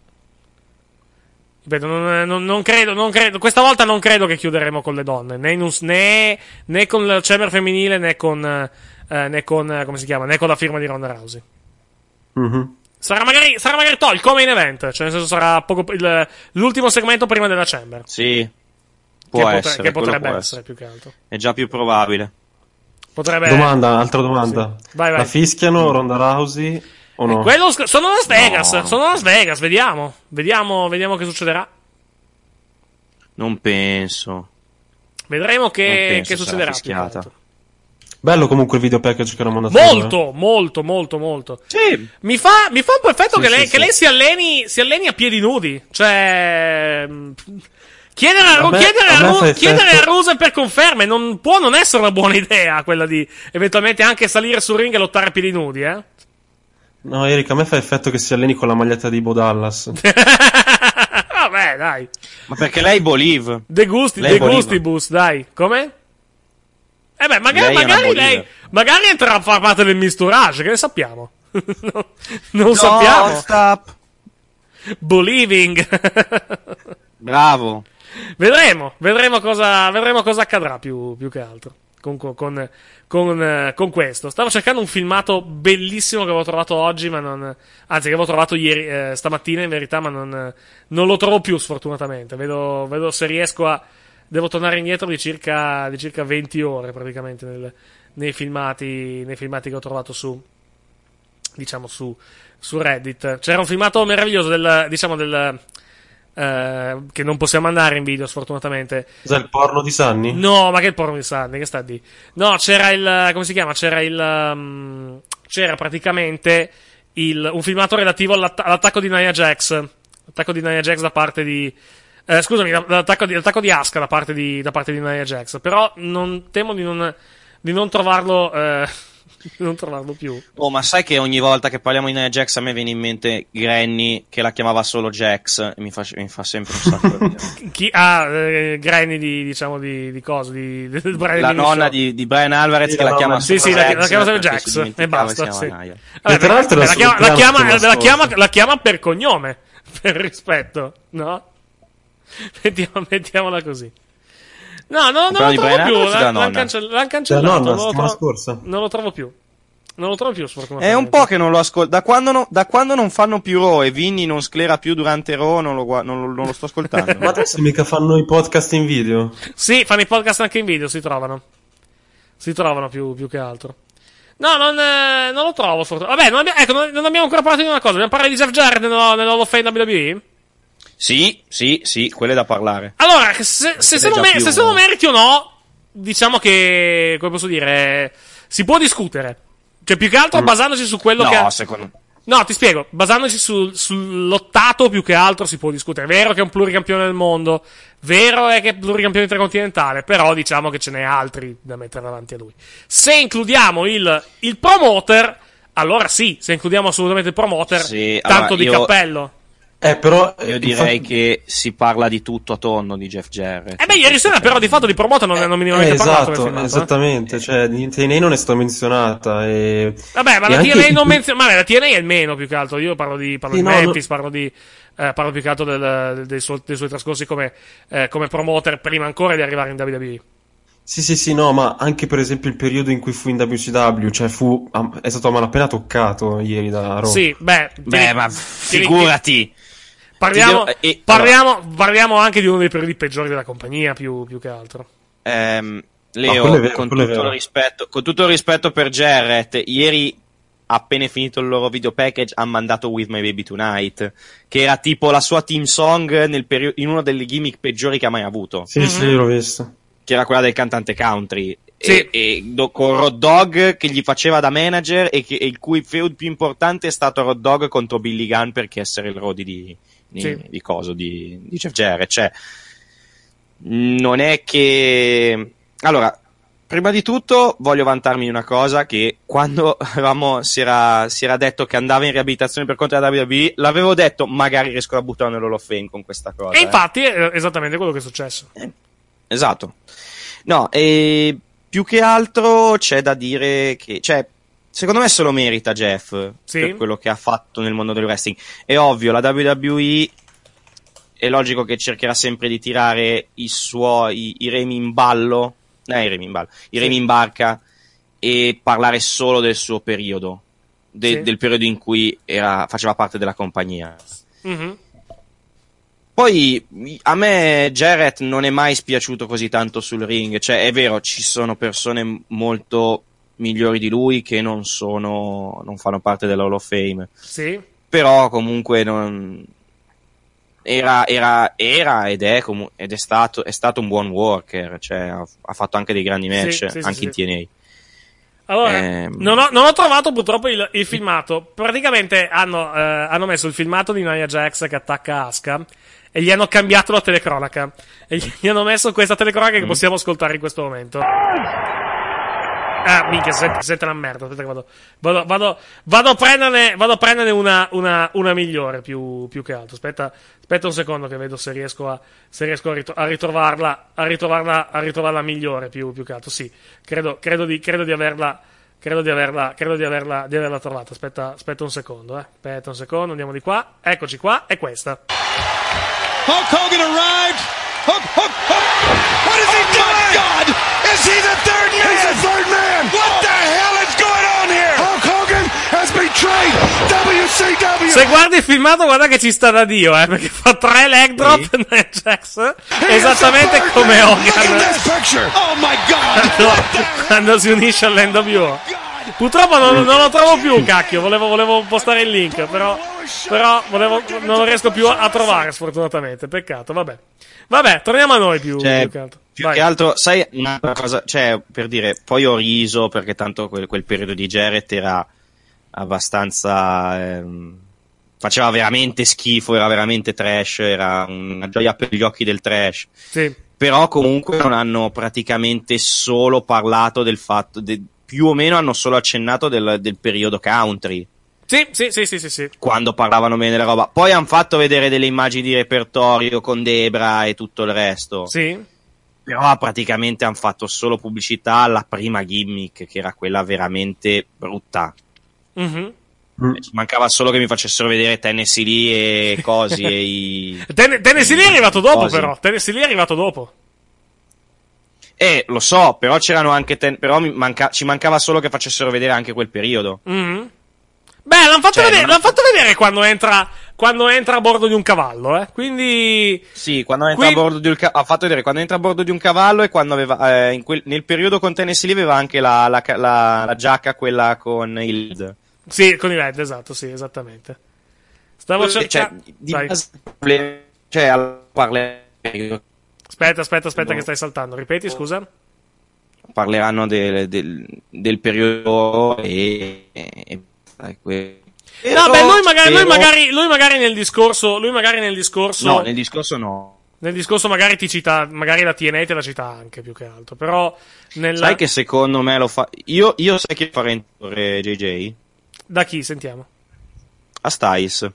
Ripeto, non, non- non credo, non credo, questa volta non credo che chiuderemo con le donne, né, in un- né, né con il chamber femminile né con, eh, né con, eh, come si chiama, né con la firma di Ronda Rousey. Mhm. Sarà magari, sarà magari to, il come-in event, cioè nel senso sarà poco, il- l'ultimo segmento prima della chamber. Sì, può che, potre- essere, che quello potrebbe può essere essere. più che altro. È già più probabile. Potrebbe Domanda, altra domanda. Sì. Vai, vai. La fischiano Ronda Rousey o no? Quello sono Las Vegas, No. sono Las Vegas, vediamo. Vediamo, vediamo che succederà. Non penso. Vedremo che, penso che succederà. Bello comunque il video package che hanno mandato. loro, eh. Molto, molto, molto, molto. Sì, Mi fa, mi fa un po' effetto Sì, che, lei, sì, che sì. lei si alleni, si alleni a piedi nudi. Cioè. Chiedere a, A me- chiedere a Ru- chiedere a Rusev per conferme non può non essere una buona idea quella di eventualmente anche salire sul ring e lottare a piedi nudi, eh? No, Erika, a me fa effetto che si alleni con la maglietta di Bo Dallas. Vabbè, dai. Ma perché lei Boliv? De gusti, Lei de Bolivar. gustibus, dai. Come? Eh beh, magari, Lei magari lei. Magari entrerà a far parte del misturage, che ne sappiamo? no, non No, sappiamo. stop. Believing. Bravo. vedremo, vedremo cosa, vedremo cosa accadrà più, più che altro. Con, con- con, eh, con questo. Stavo cercando un filmato bellissimo che avevo trovato oggi, ma non. Anzi, che avevo trovato ieri, eh, stamattina in verità, ma non, non lo trovo più sfortunatamente. Vedo, vedo se riesco a. Devo tornare indietro di circa, di circa 20 ore praticamente nel- nei, filmati, nei filmati che ho trovato su. Diciamo su, su Reddit. C'era un filmato meraviglioso del. Diciamo del. Eh, che non possiamo andare in video sfortunatamente. Cos'è il porno di Sanni? No, ma che porno di Sandy? Che sta di? No, c'era il. come si chiama? C'era il. um, c'era praticamente il, un filmato relativo all'atta- all'attacco di Nia Jax. L'attacco di Nia Jax da parte di. eh, scusami, l'attacco di, l'attacco di Asuka da parte di, da parte di Nia Jax. Però non, temo di non, di non trovarlo. eh, non trovarlo più. Oh, ma sai che ogni volta che parliamo di Nia Jax a me viene in mente Granny che la chiamava solo Jax e mi fa, mi fa sempre un sacco. Chi ha eh, Granny di, diciamo, di, di cosa? Di, del Brian La nonna di, di Brian Alvarez Sì, che la chiama nonna- Sì, sì, la, la chiama si Jax e basta. Sì. Vabbè, E tra l'altro la, chiama, la, chiama, la, chiama, la chiama per cognome, per rispetto, no? Mettiamo- mettiamola così. No, no, non lo trovo più. Alvarez o L'han, della l'han nonna? cancell- l'han La cancellato. nonna, non, lo scorsa. non lo trovo più. Non lo trovo più, È sfortunatamente. un po' che non lo ascolto. Da quando, no- da quando non fanno più Raw e Vinny non sclera più durante Raw, non lo, gua- non lo- non lo sto ascoltando. Ma adesso mica fanno i podcast in video. Sì, fanno i podcast anche in video, si trovano. Si trovano più, più che altro. No, non, eh, non lo trovo. Vabbè, non abbiamo, ecco, non, non abbiamo ancora parlato di una cosa. Dobbiamo parlare di Jeff Jarrett nel, nuovo- nel nuovo fan WWE? Sì, sì, sì, quello è da parlare. Allora, se, se, se, Ed è non, già me- più- se non meriti o no, diciamo che, come posso dire, si può discutere. Cioè, più che altro basandosi su quello no, che... ha- secondo No, ti spiego, basandosi sul, sull'ottato più che altro si può discutere. È vero che è un pluricampione del mondo, vero è che è pluricampione intercontinentale, però diciamo che ce n'è altri da mettere davanti a lui. Se includiamo il, il promoter, allora sì, se includiamo assolutamente il promoter, Sì, tanto allora, di io- cappello. Eh, però. Io eh, direi infatti- che si parla di tutto a tonno di Jeff Jarrett. Eh beh, ieri sera però di fatto di promoter non ne hanno Eh, minimamente parlato nel esatto, filmato, eh. esattamente. Cioè, di TNA non è stata menzionata. E... Vabbè, ma e la anche TNA i- non menziona. Vabbè, la TNA è il meno più che altro. Io parlo di, parlo Sì, di no, Memphis, parlo di. eh, parlo più che altro del- dei, suoi, dei suoi trascorsi come, eh, come promoter prima ancora di arrivare in WWE. Sì, sì, sì, no, ma anche per esempio il periodo in cui fu in WCW, cioè fu, è stato a malapena toccato ieri da Raw. Sì, beh. ti- Beh, ma ti- figurati. Parliamo, Ti devo- e- parliamo, parliamo anche di uno dei periodi peggiori della compagnia, più, più che altro. Ehm, Leo, vero, con, tutto rispetto, con tutto il rispetto per Jarrett, ieri appena finito il loro video package ha mandato With My Baby Tonight, che era tipo la sua team song nel perio- in uno delle gimmick peggiori che ha mai avuto, Sì, sì, l'ho visto. che era quella del cantante country. Sì. E, e do- con Rod Dog che gli faceva da manager e, che, e il cui feud più importante è stato Rod Dog contro Billy Gunn perché essere il Rodi di, di, Sì. di coso di, di Jeff Jarrett. Cioè, non è che. Allora, prima di tutto voglio vantarmi di una cosa: che quando avevamo, si, era, si era detto che andava in riabilitazione per conto della WWE, l'avevo detto, magari riesco a buttare nell'Hall of Fame con questa cosa. E eh. infatti è esattamente quello che è successo. Esatto. No, e più che altro c'è da dire che, cioè, secondo me se lo merita Jeff Sì. per quello che ha fatto nel mondo del wrestling. È ovvio, la WWE è logico che cercherà sempre di tirare i suoi i remi in ballo, eh, i remi in ballo, i remi in barca e parlare solo del suo periodo, de- Sì. del periodo in cui era, faceva parte della compagnia. Mhm. Poi a me Jarrett non è mai spiaciuto così tanto sul ring, cioè è vero, ci sono persone molto migliori di lui che non sono non fanno parte della Hall of Fame, Sì. però comunque non era, era, era ed è, comu- ed è stato, è stato un buon worker, cioè ha, ha fatto anche dei grandi match Sì, sì, anche sì. in TNA. Allora, Ehm. non, ho, non ho trovato purtroppo il, il filmato. Praticamente hanno, eh, hanno messo il filmato di Nia Jax che attacca Asuka e gli hanno cambiato la telecronaca. E gli hanno messo questa telecronaca che Mm. possiamo ascoltare in questo momento. Ah, minchia, sente, sente una merda. Aspetta che vado. Vado, vado, vado a prenderne, vado a prenderne una, una, una migliore più, più che altro. Aspetta, aspetta un secondo che vedo se riesco a, se riesco a, ritro- a ritrovarla, a ritrovarla, a ritrovarla migliore più, più che altro. Sì, credo, credo di, credo di averla. Credo di averla, credo di averla, di averla trovata. Aspetta, aspetta un secondo, eh. Aspetta un secondo, andiamo di qua. Eccoci qua, è questa. Hulk Hogan arrived. Hook, hook, hook. What is he doing? My God! Is he the third man? He's the third man. What the hell is going on here? Hulk Hogan has betrayed WCW. Se guardi il filmato, guarda che ci sta da Dio, eh, perché fa tre leg drop Nia Jax, esattamente come Hogan. Oh my God! quando, quando si unisce all'NWO. Purtroppo non, non lo trovo più, cacchio, volevo, volevo postare il link, però, però volevo, non lo riesco più a trovare, sfortunatamente, peccato, vabbè. Vabbè, torniamo a noi più, Cioè, più che altro. Più Vai. che altro, sai, un'altra cosa, cioè, per dire, poi ho riso perché tanto quel, quel periodo di Jarrett era abbastanza, ehm, faceva veramente schifo, era veramente trash, era una gioia per gli occhi del trash. Sì. Però comunque non hanno praticamente solo parlato del fatto, de- più o meno hanno solo accennato del, del periodo country Sì, sì, sì, sì, sì, sì. quando parlavano bene della roba. Poi hanno fatto vedere delle immagini di repertorio con Debra e tutto il resto. Sì. Però praticamente hanno fatto solo pubblicità alla prima gimmick, che era quella veramente brutta. Mhm. Eh, Ci mancava solo che mi facessero vedere Tennessee Lee e cosi e i... Ten- Tennessee Lee è arrivato dopo, Cosi. però. Tennessee Lee è arrivato dopo. Eh, lo so, però c'erano anche... ten- però mi manca- ci mancava solo che facessero vedere anche quel periodo. Mhm. Beh, l'hanno fatto, Cioè, vedere, non- l'hanno fatto vedere quando entra, quando entra a bordo di un cavallo, eh. Quindi. Sì, quando entra Qui- a bordo di un ca- ha fatto vedere quando entra a bordo di un cavallo e quando aveva eh, in quel- nel periodo con Tennessee Lee aveva anche la, la la- la giacca quella con il Sì, con i LED, esatto, sì, esattamente. Stavo cioè, cercando. di Vai. base- cioè al- Aspetta, aspetta, aspetta, No. che stai saltando. Ripeti, scusa. parleranno del, del- del periodo e, e- e No, beh, lui magari, lui, magari, lui magari nel discorso. Lui magari nel discorso. no nel discorso no Nel discorso magari ti cita. Magari la TNA te la cita anche più che altro. Però. Nella... sai che secondo me lo fa io, io sai che farei introdurre JJ Da chi? Sentiamo. a Styles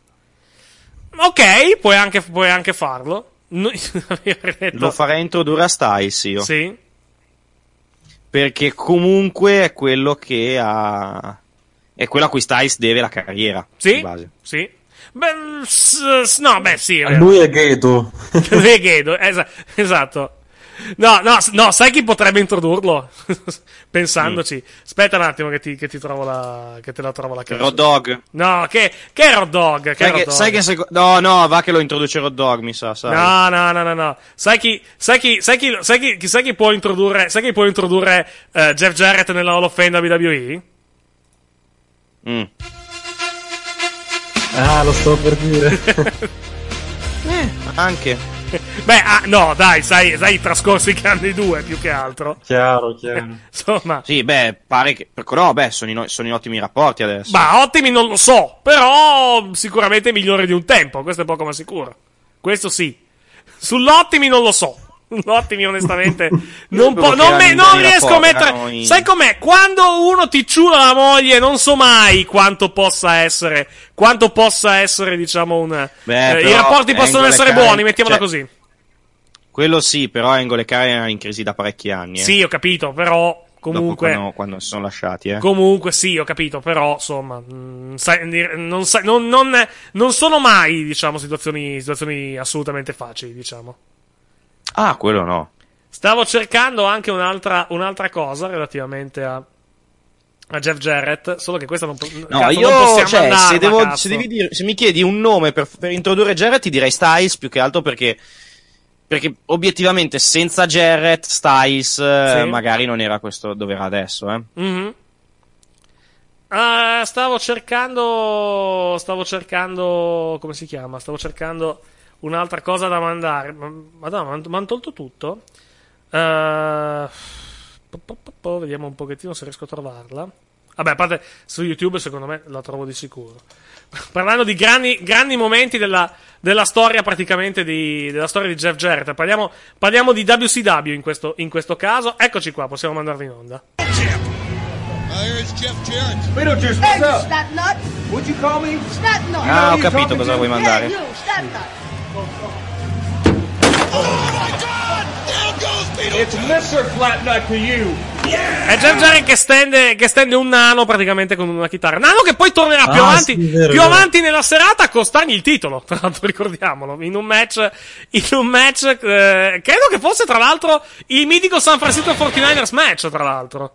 Ok, puoi anche, puoi anche farlo. Detto- lo farei introdurre a Styles io Sì. perché comunque è quello che ha è quello a cui Styles deve la carriera Sì? Sì. Beh, s- no, beh, sì. è lui è Gedo. Lui è Gedo, esa- esatto. No, no, no, sai chi potrebbe introdurlo? Pensandoci. Aspetta un attimo che ti, che ti trovo la. che te la trovo la Road Dog No, che, che è Road Dog? Che sai Road che, Dog? sai che seco- no no va che lo introduce Road Dog mi sa sai No, no, no, no, no. Sai chi, sai chi, sai chi, sai chi, chi- sai chi può introdurre, sai chi può introdurre eh, Jeff Jarrett nella Hall of Fame WWE? Mm. Ah, lo sto per dire. anche Beh, ah, no, dai, sai, sai i trascorsi che hanno i due più che altro. chiaro, chiaro. Insomma, sì beh pare che no beh sono in, sono in ottimi rapporti adesso ma ottimi non lo so, però sicuramente migliori di un tempo, questo è poco ma sicuro. Questo sì. Sull'ottimi non lo so. Sull'ottimi onestamente non, po- non, me- non riesco a mettere... in- Sai com'è? Quando uno ti ciula la moglie non so mai quanto possa essere, quanto possa essere diciamo un... Beh, eh, I rapporti possono essere Karen- buoni, mettiamola cioè, così. quello sì però Angle e Karen erano in crisi da parecchi anni eh. Sì, ho capito, però comunque... quando, quando si sono lasciati eh. Comunque sì, ho capito, però insomma, mh, sai- non, sai- non- non- non sono mai, diciamo, situazioni, situazioni assolutamente facili, diciamo. Ah quello no Stavo cercando anche un'altra, un'altra cosa relativamente a, a Jeff Jarrett, solo che questa non, po- No, cazzo, io, non possiamo cioè, andarla, se, devo, se, devi dire- se mi chiedi un nome per, per introdurre Jarrett, ti direi Styles più che altro perché, perché obiettivamente senza Jarrett, Styles eh, Sì. magari non era questo dove era adesso. Eh. Mhm. Ah, stavo cercando. Stavo cercando. Come si chiama? Stavo cercando un'altra cosa da mandare. Ma- Madonna, mi hanno tolto tutto. Po- po- po- po, vediamo un pochettino se riesco a trovarla. Vabbè, a parte su YouTube, secondo me la trovo di sicuro. Parlando di grandi, grandi momenti della, della storia, praticamente di, della storia di Jeff Jarrett. Parliamo, parliamo di WCW in questo, in questo caso. Eccoci qua, possiamo mandarvi in onda. Ah, ho capito cosa vuoi mandare. È Jeff Jarrett che stende, che stende un nano praticamente con una chitarra. Nano che poi tornerà più Ah, avanti, sì, più avanti nella serata a costargli il titolo. Tra l'altro, ricordiamolo. In un match, in un match, eh, credo che fosse tra l'altro il mitico San Francisco 49ers match. Tra l'altro,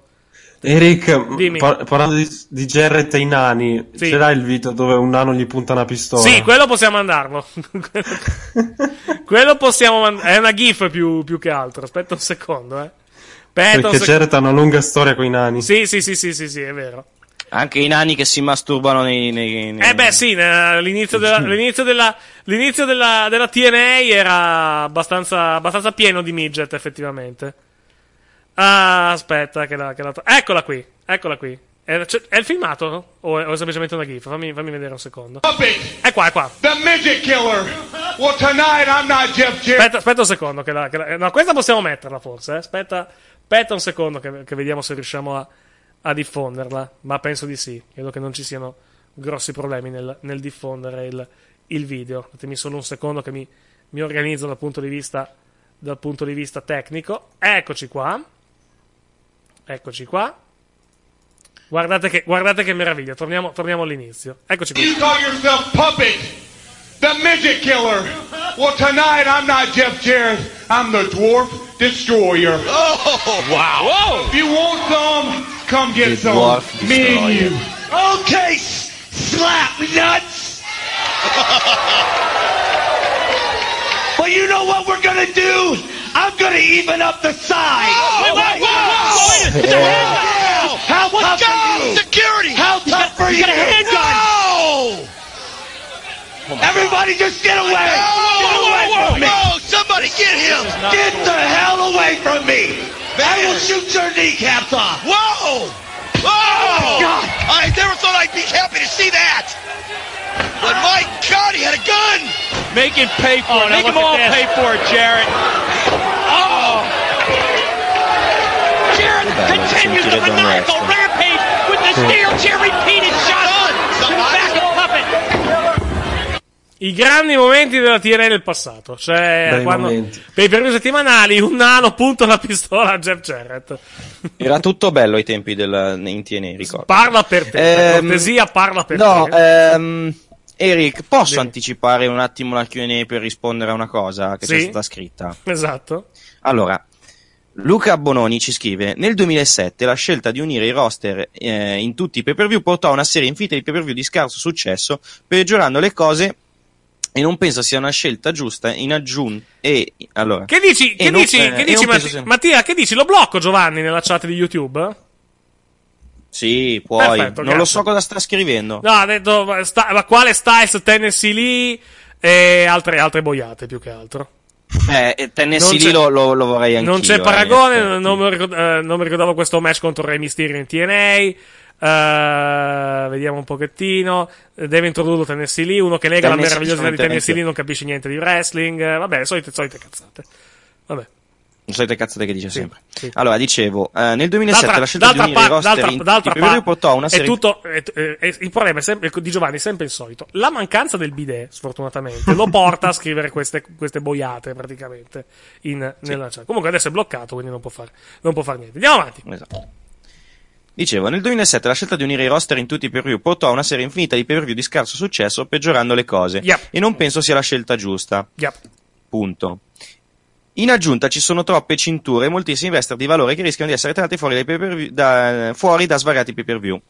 Eric, par- parlando di, di Jarrett e i nani, Sì. ce l'hai il video dove un nano gli punta una pistola? sì, quello possiamo mandarlo. quello possiamo mandare. È una gif più, più che altro. Aspetta un secondo, eh. Aspetta Perché secondo. Jarrett ha una lunga storia con i nani. Sì, sì, sì, sì, sì, sì, è vero. Anche i nani che si masturbano nei. nei- nei- Eh beh sì, all'inizio, della, l'inizio, della, l'inizio della, della TNA era abbastanza, abbastanza pieno di midget effettivamente. Ah, aspetta che la, che la Eccola qui, eccola qui. È, c'è- è il filmato? O è, o è semplicemente una gif? Fammi, fammi vedere un secondo. È qua, è qua. The midget killer. Well, tonight I'm not Jeff Jarrett. Aspetta, aspetta un secondo. Che la, che la- no, questa possiamo metterla forse. eh. Aspetta, aspetta un secondo che, che vediamo se riusciamo a, a diffonderla. Ma penso di sì. Credo che non ci siano grossi problemi nel, nel diffondere il, il video. Datemi solo un secondo che mi, mi organizzo dal punto di vista, dal punto di vista tecnico. Eccoci qua. Eccoci qua. Guardate che, guardate che meraviglia. Torniamo, torniamo all'inizio. Eccoci qui. You call yourself Puppet, the midget killer. Well, tonight I'm not Jeff Jarrett. I'm the Dwarf Destroyer. Oh, wow. Whoa. If you want some, come get The some. Dwarf Me and you. Okay, slap nuts. well, you know what we're gonna do? I'm gonna even up the side. Wait, wait, wait, wait, wait. It's a handgun. How Let's tough go. are you? Security. How tough are He's you? got a handgun. Oh Everybody just get away! Get away from me! Whoa, somebody get him. Get the hell away from me! I will shoot your kneecaps off! Whoa. Whoa. Oh, God. I never thought I'd be happy to see that. But my God, he had a gun. Make him pay for Oh, it. Make look him all this. pay for it, Jarrett. Oh. Maniacal rampage with the steel chair repeated shots to the back of Puppet. I grandi momenti della TNA del passato. Cioè, Bei quando, momenti. per i periodi settimanali, un nano punta la pistola a Jeff Jarrett. Era tutto bello ai tempi del in TNA, ricordo. Parla per te. per Ehm, cortesia, parla per No, te. ehm, Eric, posso anticipare un attimo la Q&A per rispondere a una cosa che Sì. c'è stata scritta? Esatto. Allora, Luca Bononi ci scrive: Nel 2007 la scelta di unire i roster eh, in tutti i pay-per-view portò a una serie infinita di pay-per-view di scarso successo, peggiorando le cose. E non penso sia una scelta giusta in aggiunta. E allora. Che dici, che non- dici, eh, che dici Matti- sia- Mattia? Che dici? Lo blocco Giovanni nella chat di YouTube? Sì, puoi. Perfetto, non lo grazie. so cosa sta scrivendo. No, ha detto ma sta, ma quale Styles, Tennessee Lee e altre, altre boiate più che altro. Eh, Tennessee lo, lo- lo vorrei anch'io. non c'è eh, paragone, effetti. non, mi ricord- eh, non mi ricordavo questo match contro Rey Mysterio in TNA. Eh, vediamo un pochettino. Eh, Deve introdurlo Tennessee Lee, uno che lega la Tennessee- meravigliosità di Tennessee- Tennessee Lee, non capisce niente di wrestling. Eh, Vabbè, solite, solite cazzate. Vabbè. Le solite cazzate che dice sempre. sì. Allora, dicevo, eh, nel 2007 D'altra- la scelta di d'altra unire i par- roster d'altra- in d'altra i par- portò a una è serie tutto, è- è- è- il problema è sempre, di Giovanni è sempre il solito. La mancanza del bidet, sfortunatamente, lo porta a scrivere queste, queste boiate praticamente in, nella chat. Comunque adesso è bloccato, quindi non può fare, non può fare niente. Andiamo avanti. Esatto. Dicevo, nel 2007 la scelta di unire i roster in tutti i pay-per-view portò a una serie infinita di pay-per-view di scarso successo, peggiorando le cose. Yep. E non penso sia la scelta giusta. Yep. Punto. In aggiunta ci sono troppe cinture e moltissimi wrestler di valore che rischiano di essere tirati fuori, da, fuori da svariati pay-per-view.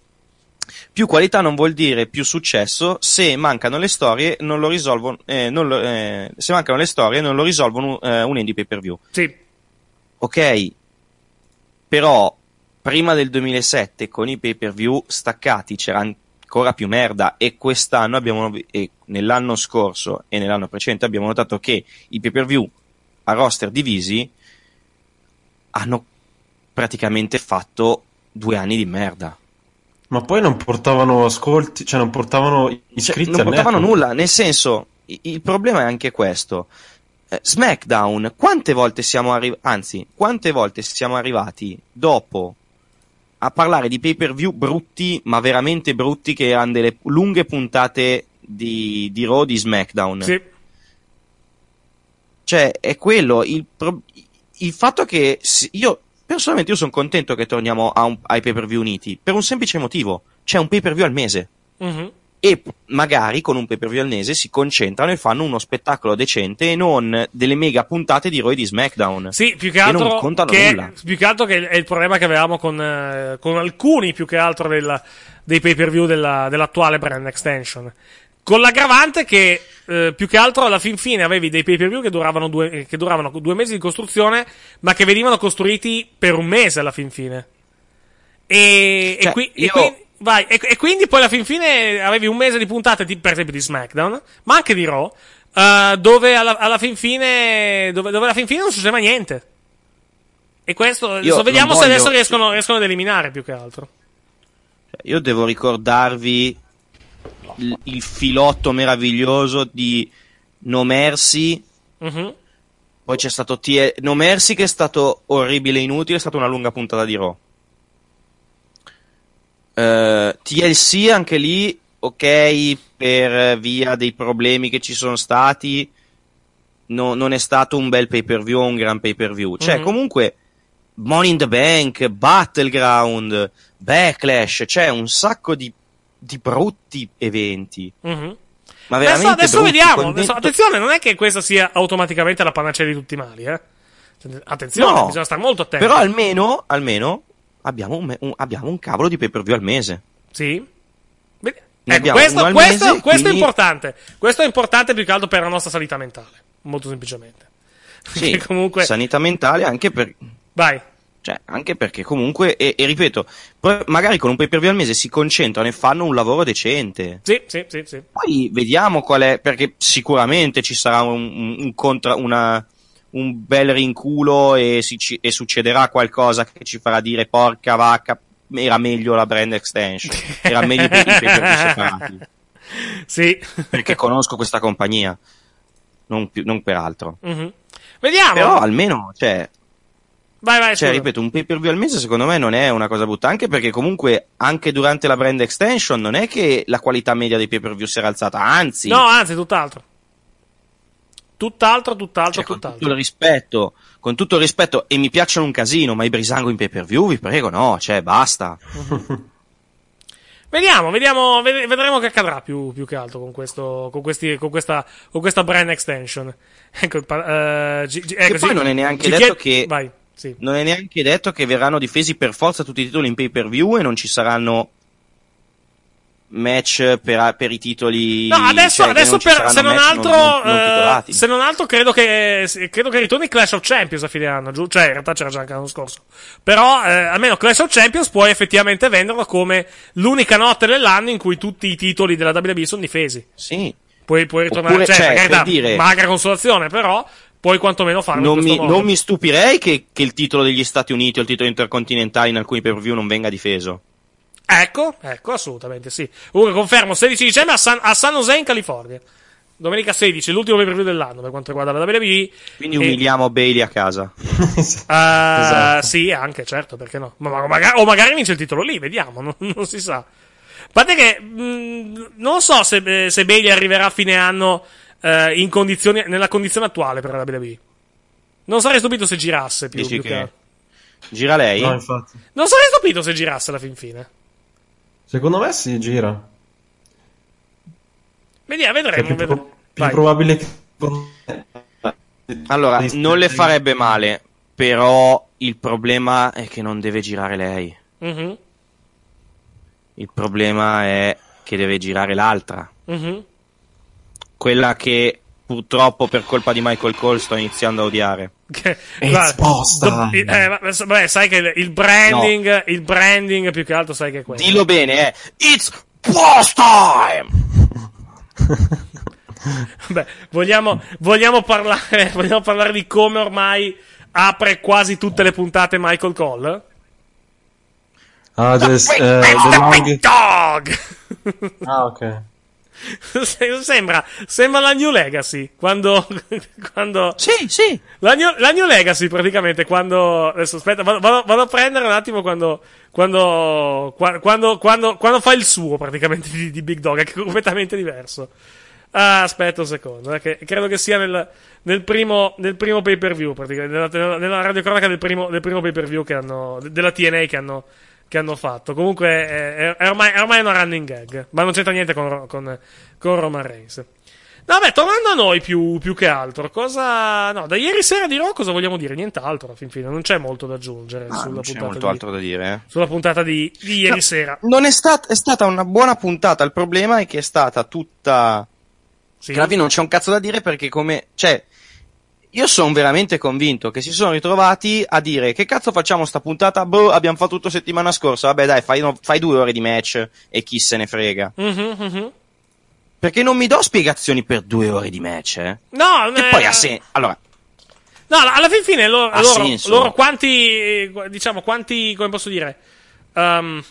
Più qualità non vuol dire più successo se mancano le storie, non lo risolvono, eh, non lo- eh, se mancano le storie non lo risolvono eh, unendo i pay-per-view. Sì. Ok, però prima del 2007 con i pay-per-view staccati c'era ancora più merda e quest'anno abbiamo e nell'anno scorso e nell'anno precedente abbiamo notato che i pay-per-view a roster divisi hanno praticamente fatto due anni di merda. Ma poi non portavano ascolti, cioè non portavano iscritti non portavano network. nulla, nel senso, il problema è anche questo. Eh, SmackDown, quante volte siamo arrivati, anzi, quante volte siamo arrivati dopo a parlare di pay per view brutti, ma veramente brutti, che hanno delle lunghe puntate di, di Raw di SmackDown. Sì. Cioè, è quello. Il, pro- il fatto che io, personalmente, io sono contento che torniamo un- ai pay per view uniti. Per un semplice motivo: c'è un pay per view al mese. Mhm. E magari con un pay per view al mese si concentrano e fanno uno spettacolo decente e non delle mega puntate di e di SmackDown. Sì, più che non altro, contano che, nulla. più che altro che è il problema che avevamo con, eh, con alcuni più che altro della- dei pay per view della- dell'attuale brand extension. Con l'aggravante che eh, più che altro alla fin fine avevi dei pay per view che duravano, due, eh, che duravano due mesi di costruzione, ma che venivano costruiti per un mese alla fin fine. E, e Cioè, qui- e io- qui- vai, e, e quindi poi alla fin fine avevi un mese di puntate, di- per esempio di SmackDown, ma anche di Raw, eh, dove alla, alla fin fine, dove, dove alla fin fine non succedeva niente. E questo, adesso vediamo se voglio- adesso riescono, riescono ad eliminare più che altro. Io devo ricordarvi il, il filotto meraviglioso di No Mercy. Mhm. Poi c'è stato T- No Mercy che è stato orribile e inutile, è stata una lunga puntata di Raw. Eh, TLC anche lì, ok, per via dei problemi che ci sono stati, no- non è stato un bel pay per view, un gran pay per view. Cioè, Mhm. comunque, Money in the Bank, Battleground, Backlash, c'è un sacco di, di brutti eventi. Mhm. Ma Adesso, veramente adesso brutti, vediamo. con Adesso, dentro- attenzione, non è che questa sia automaticamente la panacea di tutti i mali, eh. Attenzione, No, bisogna stare molto attenti. Però almeno, almeno abbiamo un, un- abbiamo un cavolo di pay per view al mese. Sì. Ne Ecco, questo, questo- mese, questo è quindi- importante. Questo è importante più che altro per la nostra salita mentale. Molto semplicemente. Sì, comunque. sanità mentale anche per... Vai. Cioè, anche perché comunque, e, e ripeto, magari con un pay per view al mese si concentrano e fanno un lavoro decente. Sì, sì, sì, sì. Poi vediamo qual è, perché sicuramente ci sarà un, un, contra- una- un bel rinculo e, si e succederà qualcosa che ci farà dire porca vacca, era meglio la brand extension, era meglio i pay i pay per view separati. Sì. Perché conosco questa compagnia, non, più- non per altro. Mhm. Vediamo. Però almeno, cioè, Vai, vai, cioè, scusa. ripeto, un pay per view al mese secondo me non è una cosa brutta, anche perché comunque anche durante la brand extension non è che la qualità media dei pay per view si era alzata, anzi, No, anzi, tutt'altro. Tutt'altro, tutt'altro, cioè, con tutt'altro. tutto il rispetto, con tutto il rispetto, e mi piacciono un casino, ma i Brisango in pay per view, vi prego, no, cioè, basta. Vediamo, vediamo, ved- vedremo che accadrà più, più che altro con, questo, con, questi, con, questa, con questa brand extension. Ecco, eh, G- G- ecco, Che poi non è neanche detto che Vai, sì. non è neanche detto che verranno difesi per forza tutti i titoli in pay per view e non ci saranno match per, per i titoli No, adesso, cioè, adesso non per, se non altro, non- non eh, se non altro credo che, credo che ritorni Clash of Champions a fine anno, giù? Cioè, in realtà c'era già anche l'anno scorso. Però, eh, almeno Clash of Champions puoi effettivamente venderlo come l'unica notte dell'anno in cui tutti i titoli della WWE sono difesi. Sì. Puoi, puoi ritornare, Oppure, cioè, cioè, per carità, dire- magra consolazione, però puoi quantomeno farlo non in mi, non mi stupirei che, che il titolo degli Stati Uniti o il titolo intercontinentale in alcuni pay per view non venga difeso. Ecco, ecco, assolutamente sì. Comunque confermo, 16 dicembre a San, a San Jose in California. Domenica 16, l'ultimo pay per view dell'anno per quanto riguarda la WWE. Quindi E- umiliamo Bailey a casa. Eh, Esatto. Sì, anche, certo, perché no? Ma, ma- magari, o magari vince il titolo lì, vediamo, non, non si sa. A parte che mh, non so se, se Bailey arriverà a fine anno eh, in condizioni, nella condizione attuale per la WWE. Non sarei stupito se girasse più. Dici più che- che- Gira lei? No, infatti. Non sarei stupito se girasse alla fin fine. Secondo me si gira. Vediamo, È vedremo. più, vedremo. più probabile che... Allora, non le farebbe male, però il problema è che non deve girare lei. Mhm, Il problema è che deve girare l'altra. mhm. Quella che purtroppo per colpa di Michael Cole sto iniziando a odiare. Che- It's guarda, boss do- time. eh, vabbè, sai che il- branding, il branding più che altro sai che è quello. Dillo bene, eh. It's boss time! Beh, vogliamo, vogliamo, parlare, vogliamo parlare di come ormai apre quasi tutte le puntate Michael Cole? Ah, the, eh, the long... Dog! Ah, ok. Se- sembra, sembra la New Legacy quando, quando sì sì. La New, la New Legacy praticamente quando adesso aspetta vado, vado- a prendere un attimo quando quando qua- quando, quando, quando fa il suo praticamente di, di Big Dog è completamente diverso. Ah, aspetta un secondo eh, che credo che sia nel, nel primo nel primo pay per view praticamente nella, nella, nella radiocronaca del primo, del primo pay per view che hanno della TNA che hanno che hanno fatto. Comunque è, è- ormai, è ormai una running gag, ma non c'entra niente con, con, con Roman Reigns. No, beh, tornando a noi più, più che altro, cosa. No, da ieri sera di Raw cosa vogliamo dire? Nient'altro, alla fin fine, non c'è molto da aggiungere Ah, sulla, c'è puntata molto di, altro da dire eh. sulla puntata di, di ieri No, sera. Non è, stat- è stata una buona puntata. Il problema è che è stata tutta. Sì. Fine non c'è un cazzo da dire perché come. Cioè. Io sono veramente convinto che si sono ritrovati a dire che cazzo facciamo sta puntata? Boh, abbiamo fatto tutto settimana scorsa. Vabbè, dai, fai, no- fai due ore di match e chi se ne frega. Mhm, mhm. Perché non mi do spiegazioni per due ore di match, eh. No, Che eh, poi ha senso. Allora, No, alla fin fine loro, loro, loro quanti, diciamo, quanti, come posso dire, Ehm,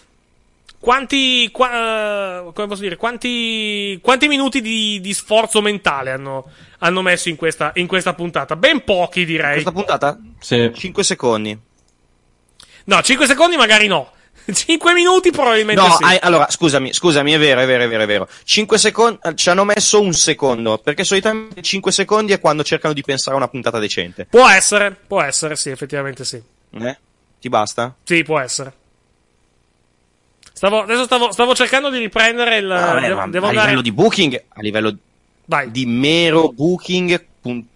quanti, qua- eh, come posso dire, quanti, quanti minuti di, di sforzo mentale hanno, hanno messo in questa, in questa puntata? Ben pochi direi. questa puntata? Sì. 5 secondi. No, 5 secondi magari no. 5 minuti probabilmente No, sì. hai- allora, scusami, scusami, è vero, è vero, è vero, è vero. 5 secondi, ci hanno messo un secondo, perché solitamente 5 secondi è quando cercano di pensare a una puntata decente. Può essere, può essere, sì, effettivamente sì. Eh? Ti basta? Sì, può essere. Stavo, adesso stavo, stavo cercando di riprendere il. Devo, ma devo a andare. livello di booking, a livello di mero booking, pun-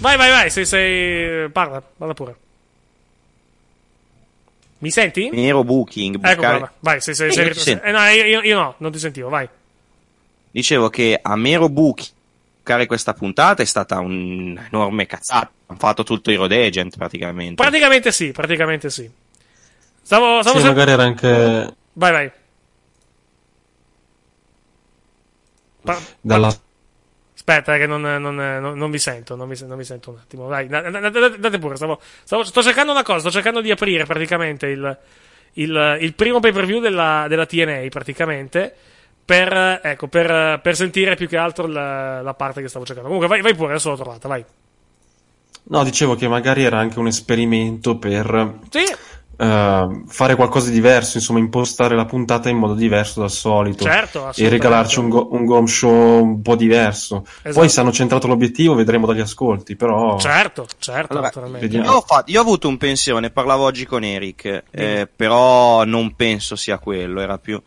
Vai, vai, vai, sei, sei... Parla, parla pure. Mi senti? mero booking, Ecco, bucare- guarda, vai, sei, sei, io ti sento. eh, no, io, io no, non ti sentivo, vai. Dicevo che a mero bucare questa puntata è stata un'enorme cazzata. Hanno fatto tutto i road agent praticamente. Praticamente sì, praticamente sì. Stavo, stavo Sì, cer- magari era anche Vai, vai. Pa- dalla Aspetta, eh, che non, non- non- non vi sento, non vi, vi sento un attimo. Vai, da- da- da- da- date pure. Stavo, stavo- sto cercando una cosa, sto cercando di aprire praticamente il, il, il primo pay per view della, della TNA, praticamente. Per, ecco, per, per sentire più che altro la, la parte che stavo cercando. Comunque, vai, vai pure, adesso l'ho trovata, vai. No, dicevo che magari era anche un esperimento per Sì. Eh, fare qualcosa di diverso, insomma, impostare la puntata in modo diverso dal solito Certo, e regalarci un, go- un Gom Show un po' diverso. Esatto. Poi se hanno centrato l'obiettivo vedremo dagli ascolti, però... Certo, certo, Allora. Io ho, fatto- io ho avuto un pensiero, ne parlavo oggi con Eric, eh, però non penso sia quello, era più...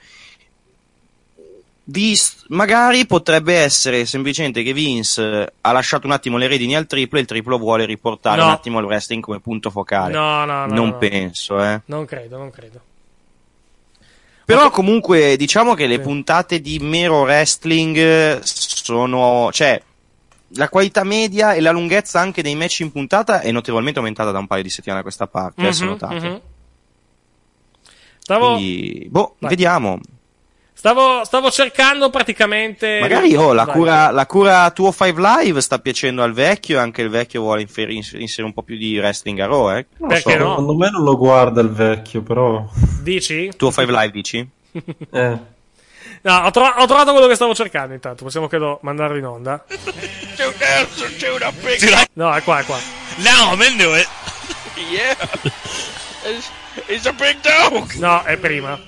Vis- magari potrebbe essere semplicemente che Vince eh, ha lasciato un attimo le redini al triplo e il triplo vuole riportare No. un attimo il wrestling come punto focale. No, no, no, non no. penso, eh. Non credo, non credo. Però comunque diciamo che le puntate di mero wrestling eh, sono... cioè la qualità media e la lunghezza anche dei match in puntata è notevolmente aumentata da un paio di settimane a questa parte, eh, se Mhm, notate. mhm. Stavo, Quindi, boh, Vai. vediamo. Stavo, stavo cercando praticamente. Magari oh, la, cura, la cura tuo 5 Live sta piacendo al vecchio e anche il vecchio vuole infer- ins- inserire un po' più di wrestling a Raw, eh? Non lo Perché so. no? Secondo me non lo guarda il vecchio, però... Dici? Tuo 5 Live dici? Eh. No, ho, tro- ho trovato quello che stavo cercando intanto. Possiamo credo mandarlo in onda. No, è qua, è qua. Now I'm into it. Yeah. He's, he's a big dog. No, è prima.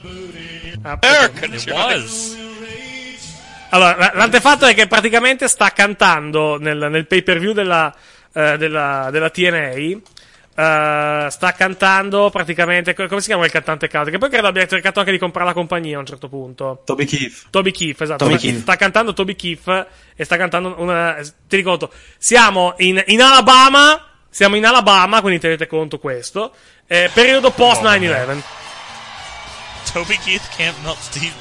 American It was. Allora, la- l'antefatto è che praticamente sta cantando nel, nel pay per view della, eh, della, della TNA. eh, sta cantando praticamente. co- Come si chiama il cantante country? Che poi credo abbia cercato anche di comprare la compagnia a un certo punto. Toby Keith. Toby Keith, esatto. Toby sta, Keith. sta cantando Toby Keith e sta cantando una. Ti ricordo, siamo in, in Alabama. Siamo in Alabama, quindi tenete conto questo. eh, periodo post 9-11. Toby Keith can't melt Steve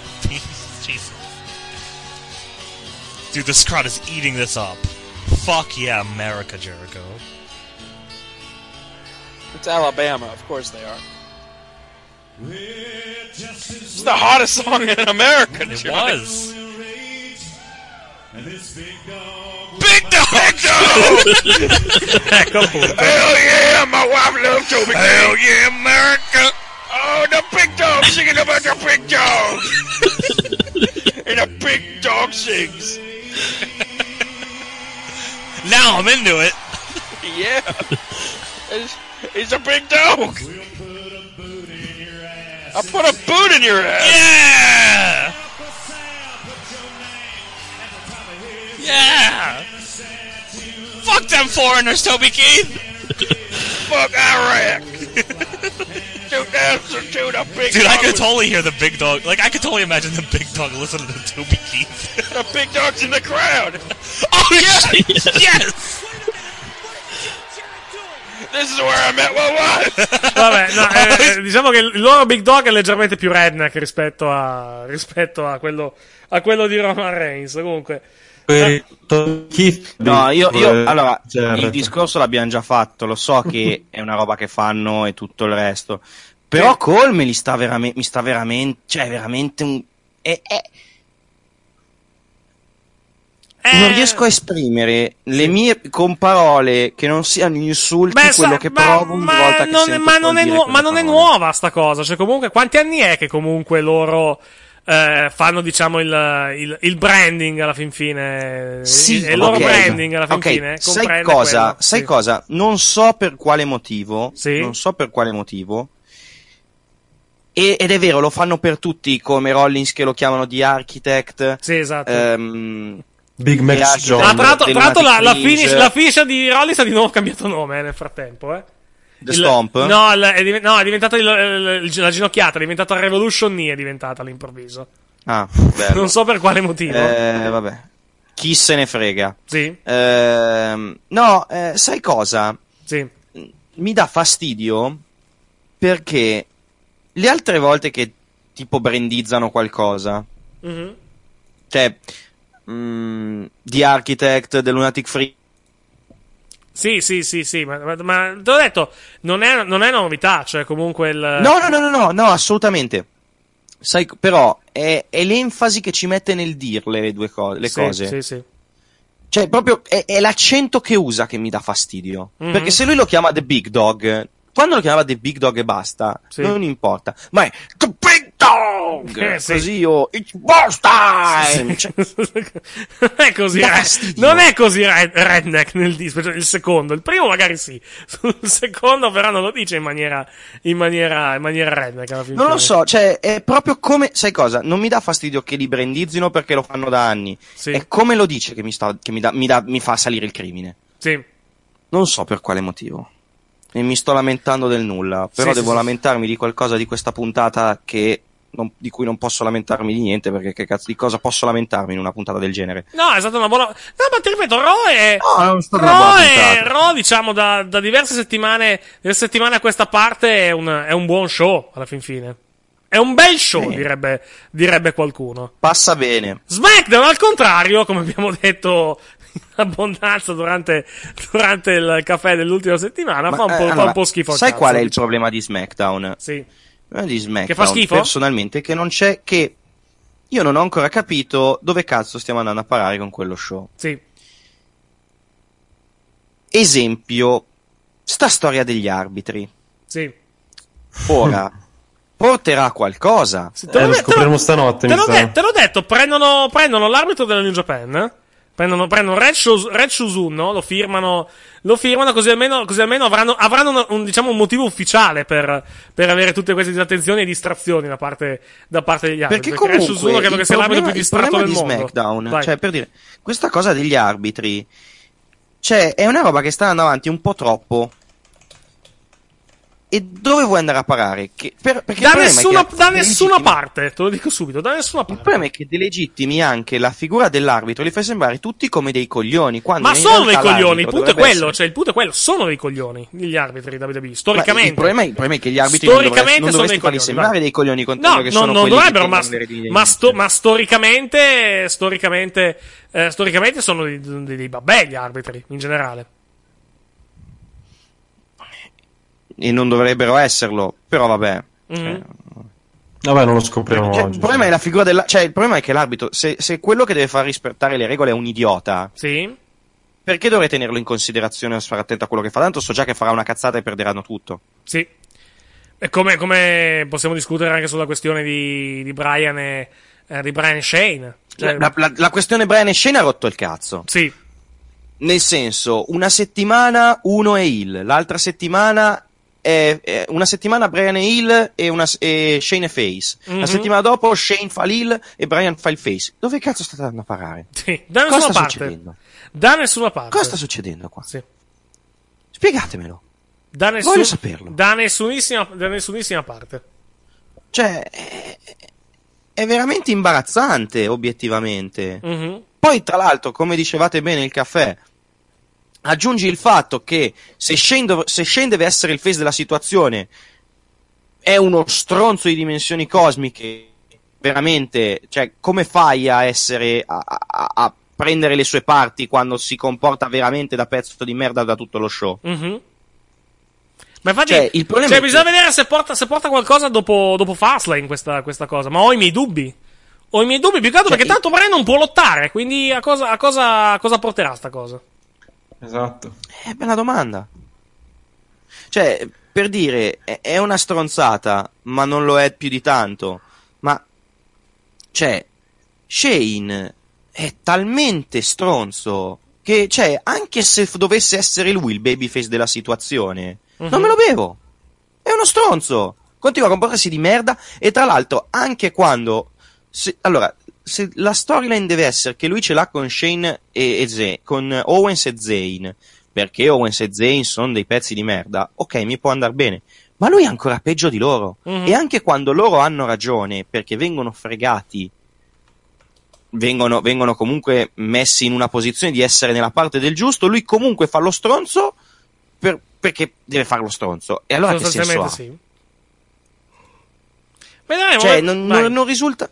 Jesus. Dude, this crowd is eating this up. Fuck yeah, America, Jericho. It's Alabama, of course they are. It's the hottest song in America. It Johnny. was. Big dog. ecco oh, appunto. Hell yeah, my wife loves Toby. Hell yeah, America. Dog singing about the big dog. and a big dog sings. Now I'm into it. Yeah. He's, he's a big dog. I put a boot in your ass. Yeah. Yeah. Fuck them foreigners, Toby Keith. Fuck Iraq. to the big Dude, I dog. could totally hear the big dog. Like, I could totally imagine the big dog listening to Toby Keith. The big dog's in the crowd. Oh, yes! yes! This is where I met my wife. Vabbè, no, eh, eh, diciamo che il loro Big Dog è leggermente più redneck rispetto a, rispetto a, quello, a quello di Roman Reigns. Comunque, No, io, io allora, Jarrett. il discorso l'abbiamo già fatto, lo so che è una roba che fanno e tutto il resto. Però Cole me li sta veramente, mi sta veramente, cioè veramente un... è- è- Eh. Non riesco a esprimere le mie con parole che non siano insulti Beh, quello sa- che ma- provo ogni ma volta che non, sento ma non è, quelle ma non è nuova sta cosa. Cioè, comunque, quanti anni è che comunque loro eh, fanno, diciamo, il, il, il branding alla fin fine? Sì, il, il loro branding alla fin Ok, fine? Sai comprende cosa? quello. Sai Sì. cosa? Non so per quale motivo. Sì. Non so per quale motivo. E- ed è vero, lo fanno per tutti, come Rollins che lo chiamano di Architect. Sì, esatto. ehm, Big Max John. Ah, tra l'altro, del tra l'altro la, la, finish, la finisher di Rollins ha di nuovo cambiato nome eh, nel frattempo, eh. The Il- Stomp? No, il- è, diven- no, è diventata il- la ginocchiata, è diventata Revolution Knee, è diventata all'improvviso. Ah, bello. Non so per quale motivo. Eh, vabbè. Chi se ne frega. Sì. Ehm, no, eh, sai cosa? Sì. Mi dà fastidio perché le altre volte che tipo brandizzano qualcosa, Mhm. cioè mm, The Architect, The Lunatic Free, Sì, sì, sì, sì, ma, ma, ma te l'ho detto, non è, non è una novità, cioè comunque il... No, no, no, no, no, no, assolutamente. Sai, però è, è l'enfasi che ci mette nel dirle le due cose. Le Sì, cose. Sì, sì. Cioè, proprio è, è l'accento che usa che mi dà fastidio. Mhm. Perché se lui lo chiama The Big Dog, quando lo chiamava The Big Dog e basta, Sì. non importa. Ma è The Big Dog! Eh, sì. Così io, It's boss time! Cioè, non è così, re- fastidio. non è così red- redneck nel disco, cioè il secondo, il primo magari sì, sul secondo però non lo dice in maniera, in maniera, in maniera redneck alla fin non lo fine. so, cioè, è proprio come, sai cosa? Non mi dà fastidio che li brandizzino perché lo fanno da anni. Sì. È come lo dice che mi, sta, che mi, dà- mi dà- mi fa salire il crimine. Sì. Non so per quale motivo. E mi sto lamentando del nulla. Però Sì, sì, devo sì. lamentarmi di qualcosa di questa puntata che non- di cui non posso lamentarmi di niente. Perché che cazzo di cosa posso lamentarmi in una puntata del genere? No, è stata una buona. No, ma ti ripeto, Raw è. No, è stata una Raw buona è. Raw, diciamo, da, da diverse settimane. Diverse settimane a questa parte è un, è un buon show, alla fin fine. È un bel show, Sì. direbbe, direbbe qualcuno. Passa bene. SmackDown, al contrario, come abbiamo detto in abbondanza durante, durante il caffè dell'ultima settimana, Ma, fa, un po', eh, fa allora, un po' schifo. al Sai cazzo, qual è il diciamo. problema di SmackDown? Sì. Problema di SmackDown, Che fa schifo? personalmente, che non c'è che. Io non ho ancora capito dove cazzo stiamo andando a parare con quello show. Sì. Esempio, sta storia degli arbitri. Sì. Ora, porterà a qualcosa. te Eh, lo l'ho- scopriremo stanotte, Te mi l'ho, sa. de- te l'ho detto, prendono, prendono l'arbitro della New Japan. Prendono, prendono Red, Shuz- Red Shuzuno, lo firmano, lo firmano così almeno, così almeno avranno, avranno un, un, diciamo, un motivo ufficiale per, per avere tutte queste disattenzioni e distrazioni da parte, da parte degli arbitri. Perché comunque Red Shuzuno credo che sia l'arbitro più distratto del di mondo. SmackDown, Vai. cioè per dire, questa cosa degli arbitri, cioè è una roba che sta andando avanti un po' troppo. E dove vuoi andare a parare? Che- per- il da nessuna, che da nessuna parte, te lo dico subito, da nessuna Il parte. problema è che delegittimi anche la figura dell'arbitro, li fai sembrare tutti come dei coglioni. Ma sono dei coglioni, il punto è quello, essere- cioè il punto è quello, sono dei coglioni, gli arbitri da WWE, storicamente. il, problema è, il problema è che gli arbitri non, dovresti, Storicamente non sono dei farli coglioni, sembrare dei coglioni con No, che no, sono non dovrebbero, ma, ma, sto- ma storicamente, storicamente, eh, storicamente sono dei, dei, dei babbè gli arbitri, in generale. E non dovrebbero esserlo, però vabbè. Mhm. Vabbè, non lo scopriremo Cioè, oggi. il problema è la figura della. Cioè, il problema è che l'arbitro, se, se quello che deve far rispettare le regole è un idiota, Sì? perché dovrei tenerlo in considerazione e stare attento a quello che fa? Tanto so già che farà una cazzata e perderanno tutto. Sì. E come, come possiamo discutere anche sulla questione di, di Brian e, eh, di Brian Shane. Cioè, La, la- la questione Brian e Shane ha rotto il cazzo. Sì. Nel senso, una settimana uno è Hill, l'altra settimana è, è- una settimana Brian Hill e, una, e Shane è Face. Mhm. La settimana dopo Shane fa l'Hill e Brian fa il Face. Dove cazzo state andando a parare? Sì, da Cosa nessuna sta parte. succedendo? Da nessuna parte. Cosa sta succedendo qua? Sì. Spiegatemelo. Da, nessun- Voglio saperlo. da nessunissima, da nessunissima parte. Cioè, è, è veramente imbarazzante, obiettivamente. Mhm. Poi, tra l'altro, come dicevate bene il caffè, aggiungi il fatto che se Shane, dov- se Shane deve essere il face della situazione, è uno stronzo di dimensioni cosmiche. Veramente, cioè, come fai a essere. a, a- a prendere le sue parti quando si comporta veramente da pezzo di merda da tutto lo show? Mhm. Ma infatti, Cioè, il problema cioè, è che- bisogna vedere se porta, se porta qualcosa dopo, dopo Fastlane questa, questa cosa. Ma ho i miei dubbi. Ho i miei dubbi più che altro Cioè, perché tanto Brian non può lottare. Quindi a cosa, a cosa, a cosa porterà sta cosa? Esatto. È bella domanda. Cioè, per dire, è, una stronzata, ma non lo è più di tanto. Ma, cioè, Shane è talmente stronzo che, cioè, anche se dovesse essere lui il babyface della situazione, non me lo bevo. È uno stronzo. Continua a comportarsi di merda e tra l'altro anche quando... se- allora, se la storyline deve essere che lui ce l'ha con Shane e, e Zayn, con Owens e Zayn, perché Owens e Zayn sono dei pezzi di merda, ok, mi può andare bene. Ma lui è ancora peggio di loro. Mhm. E anche quando loro hanno ragione, perché vengono fregati, vengono, vengono comunque messi in una posizione di essere nella parte del giusto, lui comunque fa lo stronzo per- perché deve fare lo stronzo. E allora che senso ha? Sì. Vedremo. Cioè, eh. non, non- non risulta.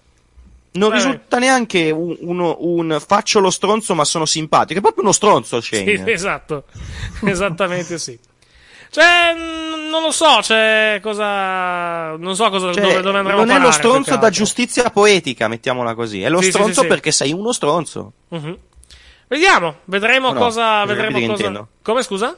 Non Vai, risulta neanche un, uno- un faccio lo stronzo ma sono simpatico. È proprio uno stronzo, Shane. Sì, esatto. Esattamente sì. Cioè, non lo so, cioè, cosa. Non so cosa, Cioè, dove, dove andremo non a è lo stronzo da giustizia poetica, mettiamola così. È lo Sì, stronzo sì, sì. perché sei uno stronzo. Mhm. Vediamo, vedremo no? cosa. Vedremo cosa. Come scusa?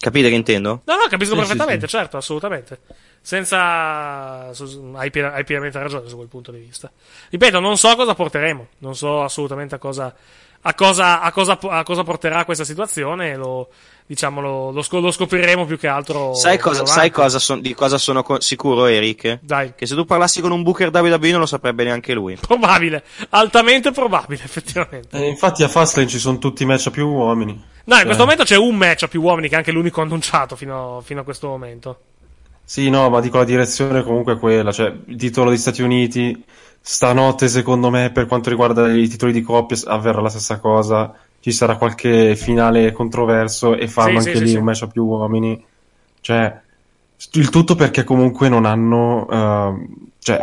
Capite che intendo? No, no, capisco Sì, perfettamente, sì, certo, assolutamente. Senza. su- Hai, piena- hai pienamente ragione su quel punto di vista. Ripeto, non so cosa porteremo. Non so assolutamente a cosa. A cosa, a cosa, a cosa porterà questa situazione. Lo, diciamo, lo, lo lo scopriremo più che altro. Sai, cosa, sai cosa son- di cosa sono co- sicuro, Eric? Dai. Che se tu parlassi con un booker WWE non lo saprebbe neanche lui. Probabile, altamente probabile, effettivamente. Eh, infatti a Fastlane ci sono tutti i match a più uomini. No, in Cioè, questo momento c'è un match a più uomini, che è anche l'unico annunciato fino, fino a questo momento. Sì, no, ma dico la direzione comunque è quella, cioè il titolo degli Stati Uniti, stanotte secondo me per quanto riguarda i titoli di coppia avverrà la stessa cosa, ci sarà qualche finale controverso e fanno Sì, anche sì, lì sì, un match a più uomini, cioè il tutto perché comunque non hanno, ehm, cioè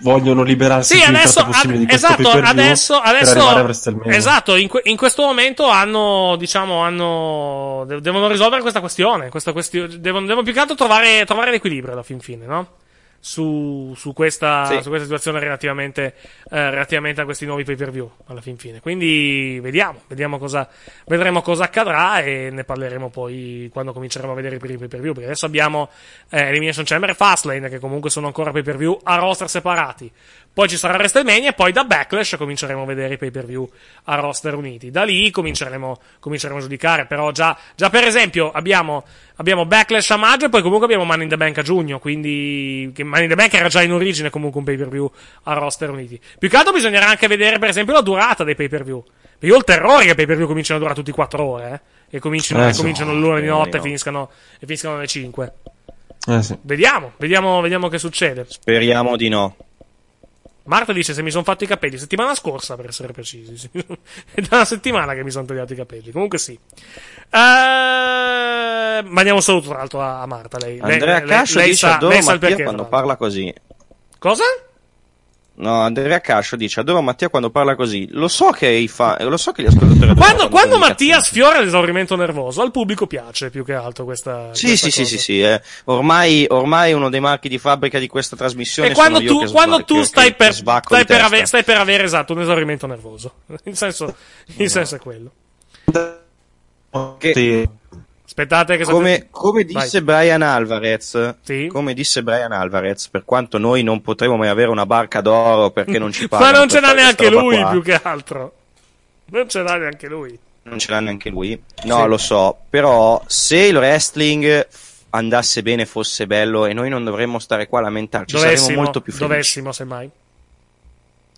vogliono liberarsi Sì, il più in adesso, ad- di questo esatto, adesso, adesso, esatto, in, que- in questo momento hanno, diciamo, hanno, de- devono risolvere questa questione, questa questio- devono, devono più che altro trovare, trovare l'equilibrio alla fin fine, no? Su, su questa, Sì. su questa situazione relativamente, eh, relativamente a questi nuovi pay per view alla fin fine. Quindi vediamo, vediamo cosa, vedremo cosa accadrà e ne parleremo poi quando cominceremo a vedere i primi pay per view. Perché adesso abbiamo eh, Elimination Chamber e Fastlane, che comunque sono ancora pay per view a roster separati. Poi ci sarà WrestleMania e poi da Backlash cominceremo a vedere i pay per view a roster uniti. Da lì cominceremo, cominceremo a giudicare. Però già, già per esempio abbiamo, abbiamo Backlash a maggio e poi comunque abbiamo Money in the Bank a giugno. Quindi che Money in the Bank era già in origine comunque un pay per view a roster uniti. Più che altro bisognerà anche vedere per esempio la durata dei pay per view. Perché io ho il terrore che i pay per view cominciano a durare tutti 4 ore. Eh? E cominciano, Eh, e sì. cominciano l'una di notte no. e finiscano, e finiscano alle 5. Eh sì. Vediamo, vediamo, vediamo che succede. Speriamo di no. Marta dice se mi sono fatto i capelli settimana scorsa per essere precisi. sì. È da una settimana che mi sono tagliato i capelli. Comunque sì. Eh, mandiamo un saluto tra l'altro a, a Marta. Lei, lei- Andrea lei- Cascio lei dice sa, adoro lei sa perché. quando parla così. Cosa? No, Andrea Cascio dice adoro Mattia quando parla così. Lo so che i fa- lo so che gli ascoltatori Quando, quando Mattia sfiora l'esaurimento nervoso, al pubblico piace più che altro questa. Sì, questa sì, sì, cosa. sì, sì, eh. ormai, ormai uno dei marchi di fabbrica di questa trasmissione E quando sono io tu, che quando sba- tu che- stai, che per, sbacco stai, per ave- stai per avere esatto un esaurimento nervoso. Il senso, il senso è quello. Che- Aspettate che come, come disse. Brian Alvarez, come disse Brian Alvarez, per quanto noi non potremo mai avere una barca d'oro perché non ci Ma pagano non ce l'ha neanche lui, qua, più che altro. Non ce l'ha neanche lui. non ce l'ha neanche lui. No, Sì. lo so, però se il wrestling andasse bene, fosse bello e noi non dovremmo stare qua a lamentarci, saremmo Dovessimo, molto più felici. dovessimo, semmai.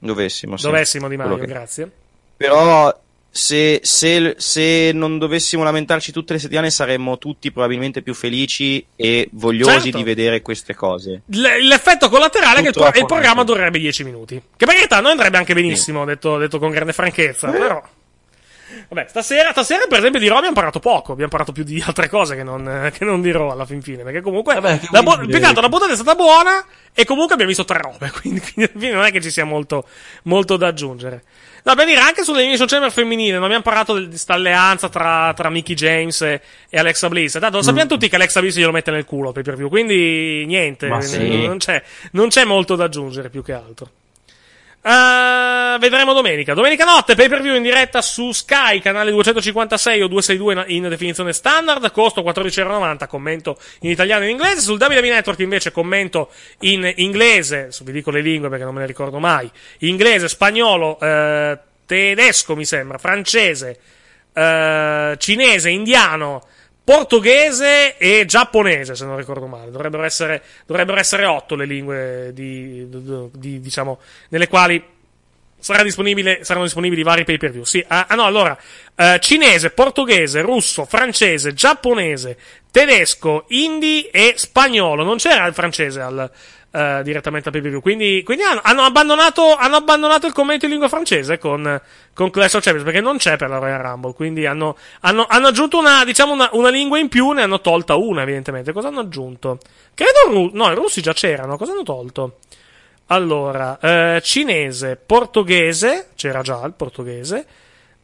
Dovessimo, sì. Dovessimo Di Quello che- grazie. Però se, se- se non dovessimo lamentarci tutte le settimane saremmo tutti probabilmente più felici e vogliosi Certo. di vedere queste cose. L- l'effetto collaterale è che il, pro- il programma durerebbe 10 minuti. Che per carità noi andrebbe anche benissimo, detto, detto con grande franchezza, Eh. però. Vabbè, stasera, stasera per esempio di Raw abbiamo parlato poco, abbiamo parlato più di altre cose che non, che non di Raw alla fin fine, perché comunque la bu- più che altro la puntata è stata buona e comunque abbiamo visto tre robe, quindi, quindi alla fine non è che ci sia molto, molto da aggiungere. No, per dire, anche sull'Elimination Chamber femminile, non abbiamo parlato di questa alleanza tra, tra Mickey James e, e Alexa Bliss. Tanto lo sappiamo tutti che Alexa Bliss glielo mette nel culo pay per view, quindi niente, sì. non, c'è, non c'è molto da aggiungere più che altro. Eh, vedremo domenica. Domenica notte, pay per view in diretta su Sky, canale 256 o 262 in, in definizione standard. Costo 14,90. Commento in italiano e in inglese. Sul WWE Network invece commento in inglese. Vi dico le lingue perché non me le ricordo mai. Inglese, spagnolo, eh, tedesco mi sembra, francese, eh, cinese, indiano, portoghese e giapponese, se non ricordo male. Dovrebbero essere, dovrebbero essere otto le lingue di, di- di- diciamo, nelle quali sarà disponibile, saranno disponibili vari pay per view. Sì, ah, ah no, allora, eh, cinese, portoghese, russo, francese, giapponese, tedesco, hindi e spagnolo. Non c'era il francese al, eh, direttamente al view. Quindi, quindi hanno, hanno abbandonato, hanno abbandonato il commento in lingua francese con, con Clash of Champions perché non c'è per la Royal Rumble. Quindi hanno, hanno, hanno aggiunto una, diciamo, una, una lingua in più, ne hanno tolta una, evidentemente. Cosa hanno aggiunto? Credo, ru- no, i russi già c'erano. Cosa hanno tolto? Allora, eh, cinese, portoghese, c'era già il portoghese,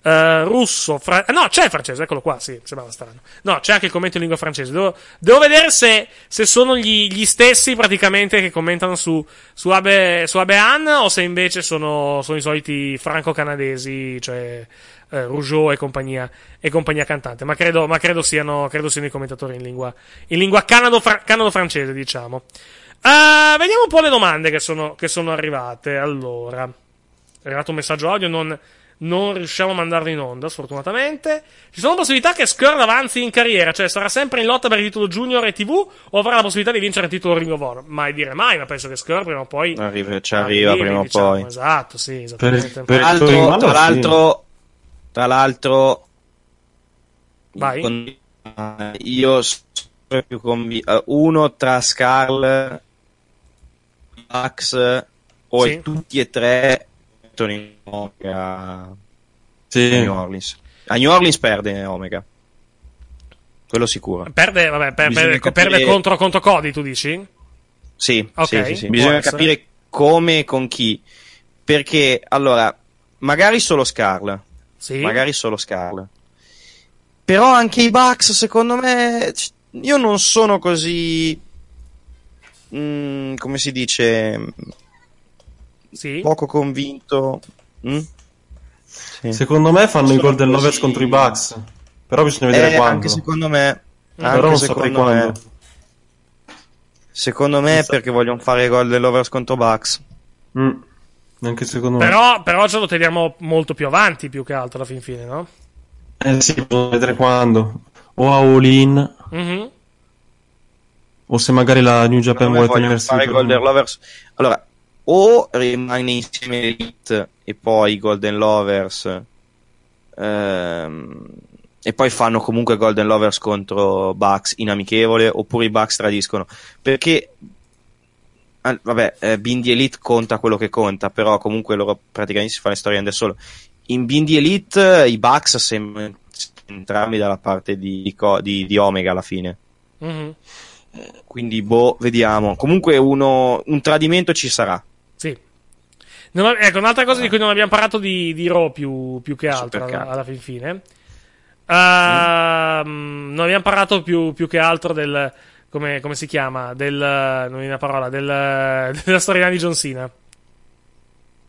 eh, russo, fra- ah, no, c'è il francese, eccolo qua, sì, sembrava strano. No, c'è anche il commento in lingua francese. Devo, devo vedere se, se sono gli, gli stessi praticamente che commentano su, su, Abe, su Abean o se invece sono, sono i soliti franco-canadesi, cioè eh, Rougeau e compagnia, e compagnia cantante. Ma credo, ma credo siano, credo siano i commentatori in lingua, in lingua canado-fra- canado-francese, diciamo. Eh, vediamo un po' le domande che sono, che sono arrivate. Allora, è arrivato un messaggio audio, non, non riusciamo a mandarlo in onda, sfortunatamente. Ci sono possibilità che Skrull avanzi in carriera, cioè sarà sempre in lotta per il titolo junior e TV o avrà la possibilità di vincere il titolo Ring of Honor? Mai dire mai, ma penso che Skrull prima o poi Arriva, ci arriva arrivi, prima o diciamo, poi. Esatto, sì, esattamente. Tra l'altro, tra l'altro, tra l'altro, Vai. con- eh, io sono più convinto. uno tra Scarl, Max o Sì. tutti e tre in Omega Sì. a New Orleans. A New Orleans perde Omega. Quello sicuro. Perde, vabbè, per- per- capire- perde contro, contro Cody, tu dici? Sì, Ok, sì, sì, sì. bisogna essere. capire come e con chi. Perché, allora, magari solo Scarl. Sì. Magari solo Scarl. Però anche i Bucks, secondo me, io non sono così... mm, come si dice? Sì. Poco convinto. Mm? Sì. Secondo me fanno i Sono Golden così- Lovers contro i Bucks. Però bisogna vedere Eh, quando. Anche secondo me. Però Anche non saprei secondo me. quando. Secondo me è perché vogliono fare Golden Lovers contro Bucks. Mm. Anche secondo me. Però, però ce lo teniamo molto più avanti, più che altro, alla fin fine, no? Eh sì, bisogna vedere quando. O a All In, Mhm. o se magari la New Japan vuole tenersi fare per- Golden Lovers. Allora, o rimane insieme Elite e poi Golden Lovers. ehm, e poi fanno comunque Golden Lovers contro Bucks in amichevole. Oppure i Bucks tradiscono. Perché. ah, Vabbè, eh, Bindi Elite conta quello che conta, però comunque loro praticamente si fanno le storie da solo. In Bindi Elite eh, i Bucks sembrano entrambi dalla parte di, di di- Omega alla fine. Mhm. Quindi, boh, vediamo. Comunque, uno, un tradimento ci sarà. Sì. Non ecco, un'altra cosa di cui non abbiamo parlato di, di Raw più, più che altro alla, alla fin fine. Ehm, Non abbiamo parlato più, più che altro del. Come, come si chiama? Del. Non viene la parola. Del, della storyline di John Cena.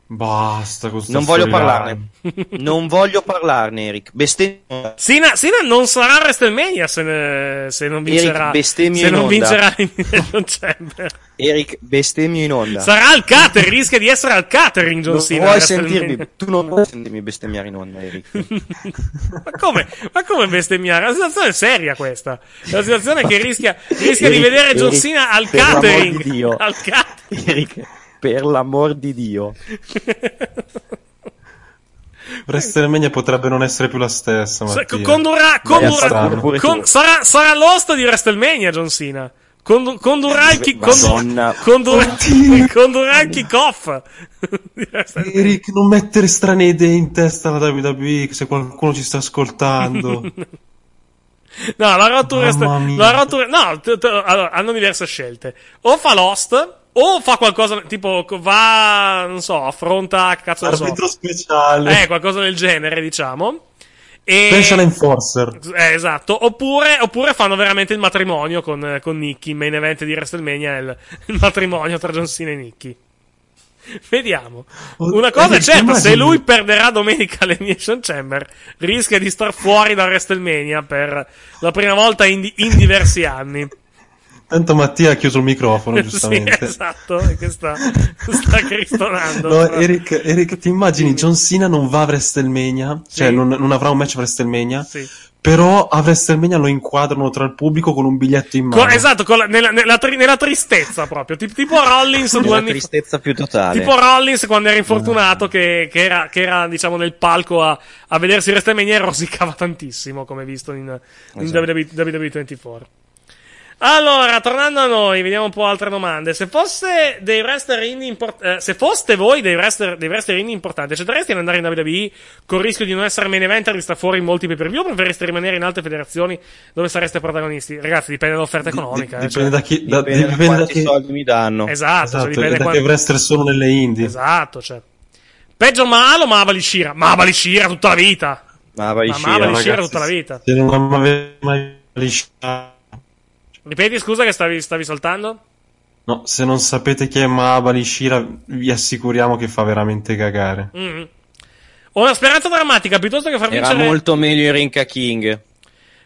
Basta con Non voglio parlarne. non voglio parlarne, Eric. Bestemmia. Sina, Sina non sarà WrestleMania se, ne- se non vincerà. Eric, bestemmio se in non onda. vincerà Elimination Chamber. Eric, bestemmio in onda. Sarà al catering, rischia di essere al catering John non Cena. vuoi sentirmi, tu non vuoi sentirmi bestemmiare in onda, Eric. Ma come? Ma come bestemmiare? È una situazione seria questa. È una situazione che rischia, rischia di Eric, vedere John Eric, Cena al catering. di Dio. Al catering. Eric, per l'amor di Dio. WrestleMania potrebbe non essere più la stessa, Sa- Mattia. condurrà, condurrà, strano. con- sarà, sarà l'host di WrestleMania John Cena. Condu- condurrà il, Madonna. condurrà, condurrà il kick-off. di WrestleMania. Eric, non mettere strane idee in testa alla WWE, se qualcuno ci sta ascoltando. No, la rottura mia. la rottura, no, t- t- allora, hanno diverse scelte. O fa Lost, o fa qualcosa, tipo, va, non so, affronta, cazzo ne so. Arbitro speciale. Eh, qualcosa del genere, diciamo. E... Special Enforcer. Eh, esatto. Oppure, oppure fanno veramente il matrimonio con, con Nicky. Il main event di WrestleMania è il, il matrimonio tra John Cena e Nicky. Vediamo. Una cosa è certa: se lui perderà domenica all'Elimination Chamber, rischia di star fuori da WrestleMania per la prima volta in, in diversi anni. Tanto Mattia ha chiuso il microfono, sì, giustamente. esatto. e Che sta, sta cristonando. No, Eric, Eric, ti immagini John Cena non va a WrestleMania, cioè Sì. non, non avrà un match a WrestleMania, Sì. però a WrestleMania lo inquadrano tra il pubblico con un biglietto in mano. Co- esatto, con la- nella, nella tri- nella tristezza proprio. Tipo, tipo Rollins due anni fa. tristezza più totale. Tipo Rollins quando era infortunato, che, che era, che era, diciamo, nel palco a, a vedersi WrestleMania e rosicava tantissimo, come visto in, in Esatto. WWE, WWE24. Allora, tornando a noi, vediamo un po' altre domande. Se fosse dei wrestler indie import- eh, se foste voi dei wrestler, dei wrestler indie importanti, accettereste di andare in WWE con il rischio di non essere main eventer e di star fuori in molti pay per view o preferiste rimanere in altre federazioni dove sareste protagonisti? Ragazzi, dipende dall'offerta economica. eh, Dipende cioè- da chi, da, Dipende da dipende da quanti chi- soldi mi danno. Esatto, cioè, esatto, dipende da quanto- che wrestler sono nelle indie. Esatto, cioè. Peggio Malo, ma Valishira. Ma Valishira tutta la vita. Ma vai Ma Ma Valishira tutta la vita. Se non avete mai lisciato- Ripeti, scusa, che stavi, stavi saltando? No, se non sapete chi è Mahabali Shira, vi assicuriamo che fa veramente cagare. Mm. Ho una speranza drammatica piuttosto che far Era vincere. molto meglio Rinka King.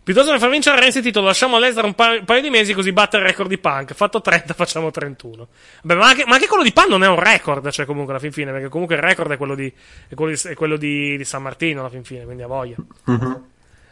Piuttosto che far vincere Renzi il titolo, lasciamo a Lesnar un paio, un paio di mesi così batte il record di Punk. Fatto 30, facciamo 31. Beh, ma anche, ma anche quello di Punk non è un record, cioè, comunque, alla fin fine, perché comunque il record è quello di, è quello di, è quello di, di San Martino, alla fin fine, quindi a voglia.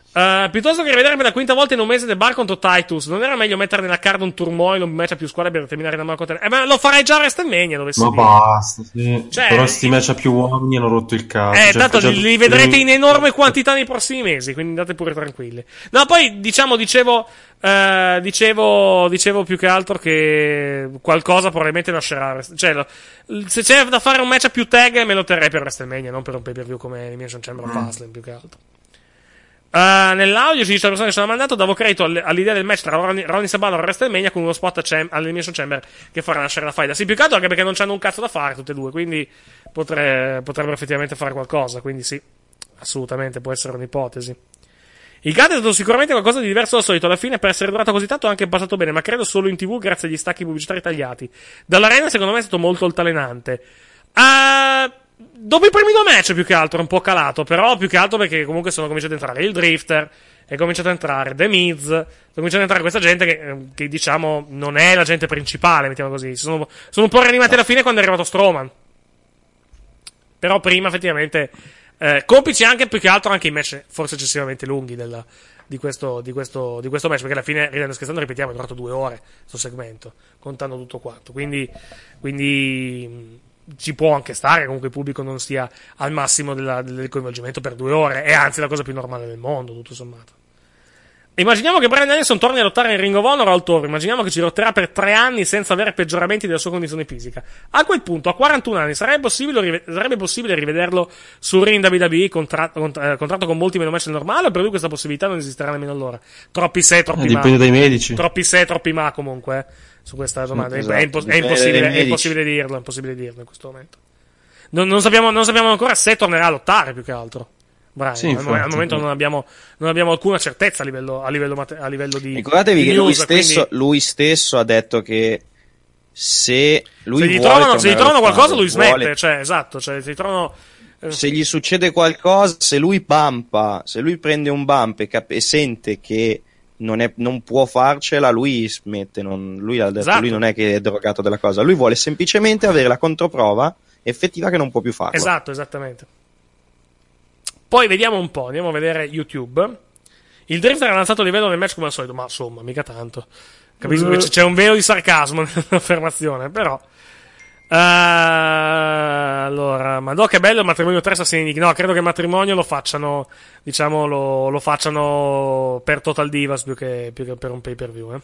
Uh, piuttosto che rivedermi la quinta volta in un mese del bar contro Titus, non era meglio mettere nella card un turmoil, un match a più squadre per terminare da Marco Ten- Eh, ma lo farei già a WrestleMania, dovessi Ma dire. basta, sì. Cioè- Però sti match a più uomini hanno rotto il cazzo. Eh, Cioè, tanto li, li vedrete in enorme quantità nei prossimi mesi, quindi andate pure tranquilli. No, poi diciamo, dicevo, eh, dicevo, dicevo più che altro che qualcosa probabilmente lascerà. Cioè, se c'è da fare un match a più tag, me lo terrei per WrestleMania, non per un pay per view come Elimination Chamber of Mm. Fastlane, più che altro. Eh, nell'audio ci dice la persona che l'ha mandato davo credito all'idea del match tra Ronnie, Ronnie Sabano e WrestleMania con uno spot Cham- all'Elimination Chamber che farà nascere la faida. Sì più che altro anche perché non c'hanno un cazzo da fare tutte e due quindi potre- potrebbero effettivamente fare qualcosa quindi sì assolutamente può essere un'ipotesi. Il gatto è stato sicuramente qualcosa di diverso dal solito alla fine per essere durato così tanto è anche passato bene ma credo solo in tv grazie agli stacchi pubblicitari tagliati. Dall'arena secondo me è stato molto altalenante. Ah, dopo i primi due match più che altro è un po' calato, però più che altro perché comunque sono cominciato ad entrare il Drifter, è cominciato ad entrare The Miz, è cominciato ad entrare questa gente che, eh, che, diciamo non è la gente principale, mettiamo così. Sono, sono un po' rianimati alla fine quando è arrivato Strowman. Però prima effettivamente eh, complici anche più che altro anche i match forse eccessivamente lunghi della- di, questo, di, questo, di questo match, perché alla fine, ridendo scherzando, ripetiamo, è durato due ore questo segmento, contando tutto quanto. Quindi, quindi ci può anche stare comunque il pubblico non sia al massimo della- del coinvolgimento per due ore, è anzi la cosa più normale del mondo, tutto sommato. Immaginiamo che Brian Danielson torni a lottare in Ring of Honor al Toro. Immaginiamo che ci lotterà per tre anni senza avere peggioramenti della sua condizione fisica. A quel punto, a 41 anni, sarebbe possibile, sarebbe possibile rivederlo sul ring WWE contratto, cont- eh, contratto con molti meno match del normale? O per lui questa possibilità non esisterà nemmeno allora? Troppi se, troppi Eh, ma. dipende dai medici. Troppi se, troppi ma comunque. eh, su questa domanda. È- Esatto, è, impos- è impossibile, è impossibile dirlo. È impossibile dirlo in questo momento. Non, non sappiamo, non sappiamo ancora se tornerà a lottare più che altro. Brian, Sì, al, infatti. al momento non abbiamo, non abbiamo alcuna certezza a livello, a livello, a livello di. Ricordatevi di che lui stesso, quindi- lui stesso ha detto che se lui se gli vuole trovano, se gli trovano qualcosa, lui smette. vuole- Cioè, esatto. Cioè, se gli trovano. eh, se gli succede qualcosa, se lui bumpa, se lui prende un bump e, cap- e sente che non, è- non può farcela, lui smette. non- lui ha detto, Esatto. lui non è che è drogato della cosa, lui vuole semplicemente avere la controprova effettiva che non può più farlo. Esatto, esattamente. Poi vediamo un po', andiamo a vedere YouTube. Il Drifter ha lanciato il livello del match come al solito, ma insomma, mica tanto. Capisco che c- c'è un velo di sarcasmo nell'affermazione, però. Eh, allora, Madoc è bello il matrimonio 3 assassini. No, credo che il matrimonio lo facciano, diciamo, lo, lo facciano per Total Divas più che, più che per un pay per view. Eh.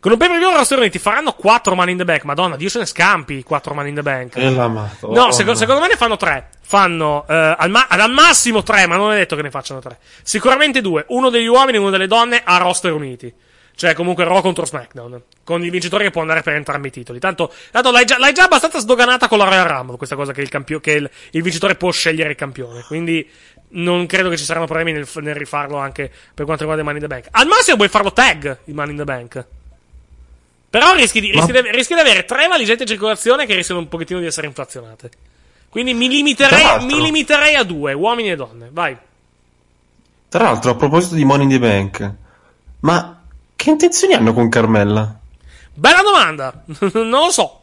Con un pay per view roster uniti faranno 4 man in the bank. Madonna, Dio se ne scampi 4 man in the bank. E Madonna. No, seco- secondo me ne fanno tre. Fanno eh, al, ma- al massimo tre, ma non è detto che ne facciano tre. Sicuramente due. Uno degli uomini e uno delle donne a roster uniti. Cioè, comunque Raw contro SmackDown. Con il vincitore che può andare per entrambi i titoli. Tanto, tanto l'hai, già, l'hai già abbastanza sdoganata con la Royal Rumble. Questa cosa che, il, campio- che il, il vincitore può scegliere il campione. Quindi, non credo che ci saranno problemi nel, nel rifarlo anche per quanto riguarda il Money in the Bank. Al massimo puoi farlo tag, il Money in the Bank. Però rischi di, rischi, di, rischi di avere tre valigette in circolazione che rischiano un pochettino di essere inflazionate. Quindi mi limiterei, mi limiterei a due, uomini e donne. Vai. Tra l'altro, a proposito di Money in the Bank, ma che intenzioni hanno con Carmella? Bella domanda. non lo so.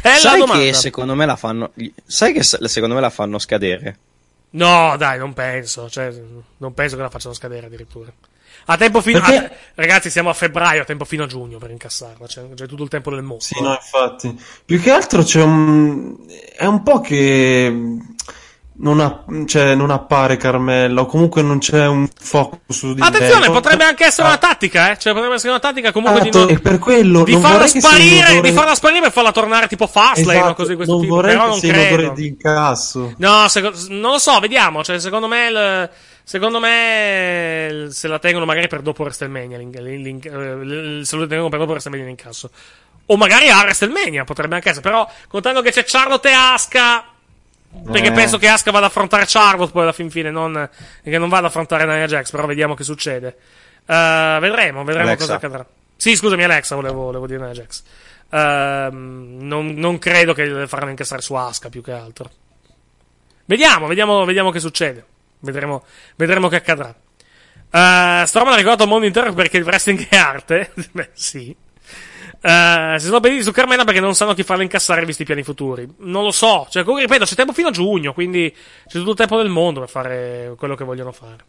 Bella sai domanda. che secondo me la fanno. Sai che se- secondo me la fanno scadere? No, dai, non penso. Cioè, non penso che la facciano scadere addirittura. A tempo fino Perché- a- ragazzi, siamo a febbraio, a tempo fino a giugno per incassarla. C'è, c'è tutto il tempo del mondo. Sì, no, infatti. Più che altro c'è un... È un po' che non, ha... cioè, non appare Carmella, o comunque non c'è un focus su di Attenzione, lei. potrebbe anche essere una tattica, eh. Cioè, potrebbe essere una tattica comunque di Esatto, non. e per quello di non farla sparire, odore- di farla sparire per farla tornare tipo Fastlane Esatto, o cose di questo non tipo. vorrei Però che non sia un credo. odore di incasso. No, seco- non lo so, vediamo. Cioè, secondo me, il- secondo me il- se la tengono magari per dopo WrestleMania. l'in- l'in- eh, se lo tengono per dopo WrestleMania l'incasso. O magari a WrestleMania, potrebbe anche essere. Però, contando che c'è Charlotte e Asuka. Perché Eh. penso che Asuka vada ad affrontare Charlotte poi alla fin fine, non, che non vada ad affrontare Nia Jax. Però vediamo che succede. Eh, vedremo, vedremo Alexa. cosa accadrà. Sì, scusami, Alexa, volevo, volevo dire Nia Jax. Ehm, non, non credo che faranno incassare su Asuka più che altro. Vediamo, vediamo, vediamo che succede. Vedremo, vedremo che accadrà. Uh, Storm ha ricordato al mondo intero perché il wrestling è arte. Beh, sì. Uh, si sono pediti su Carmela perché non sanno chi farle incassare visti i piani futuri. Non lo so. Cioè, comunque, ripeto, c'è tempo fino a giugno, quindi c'è tutto il tempo del mondo per fare quello che vogliono fare.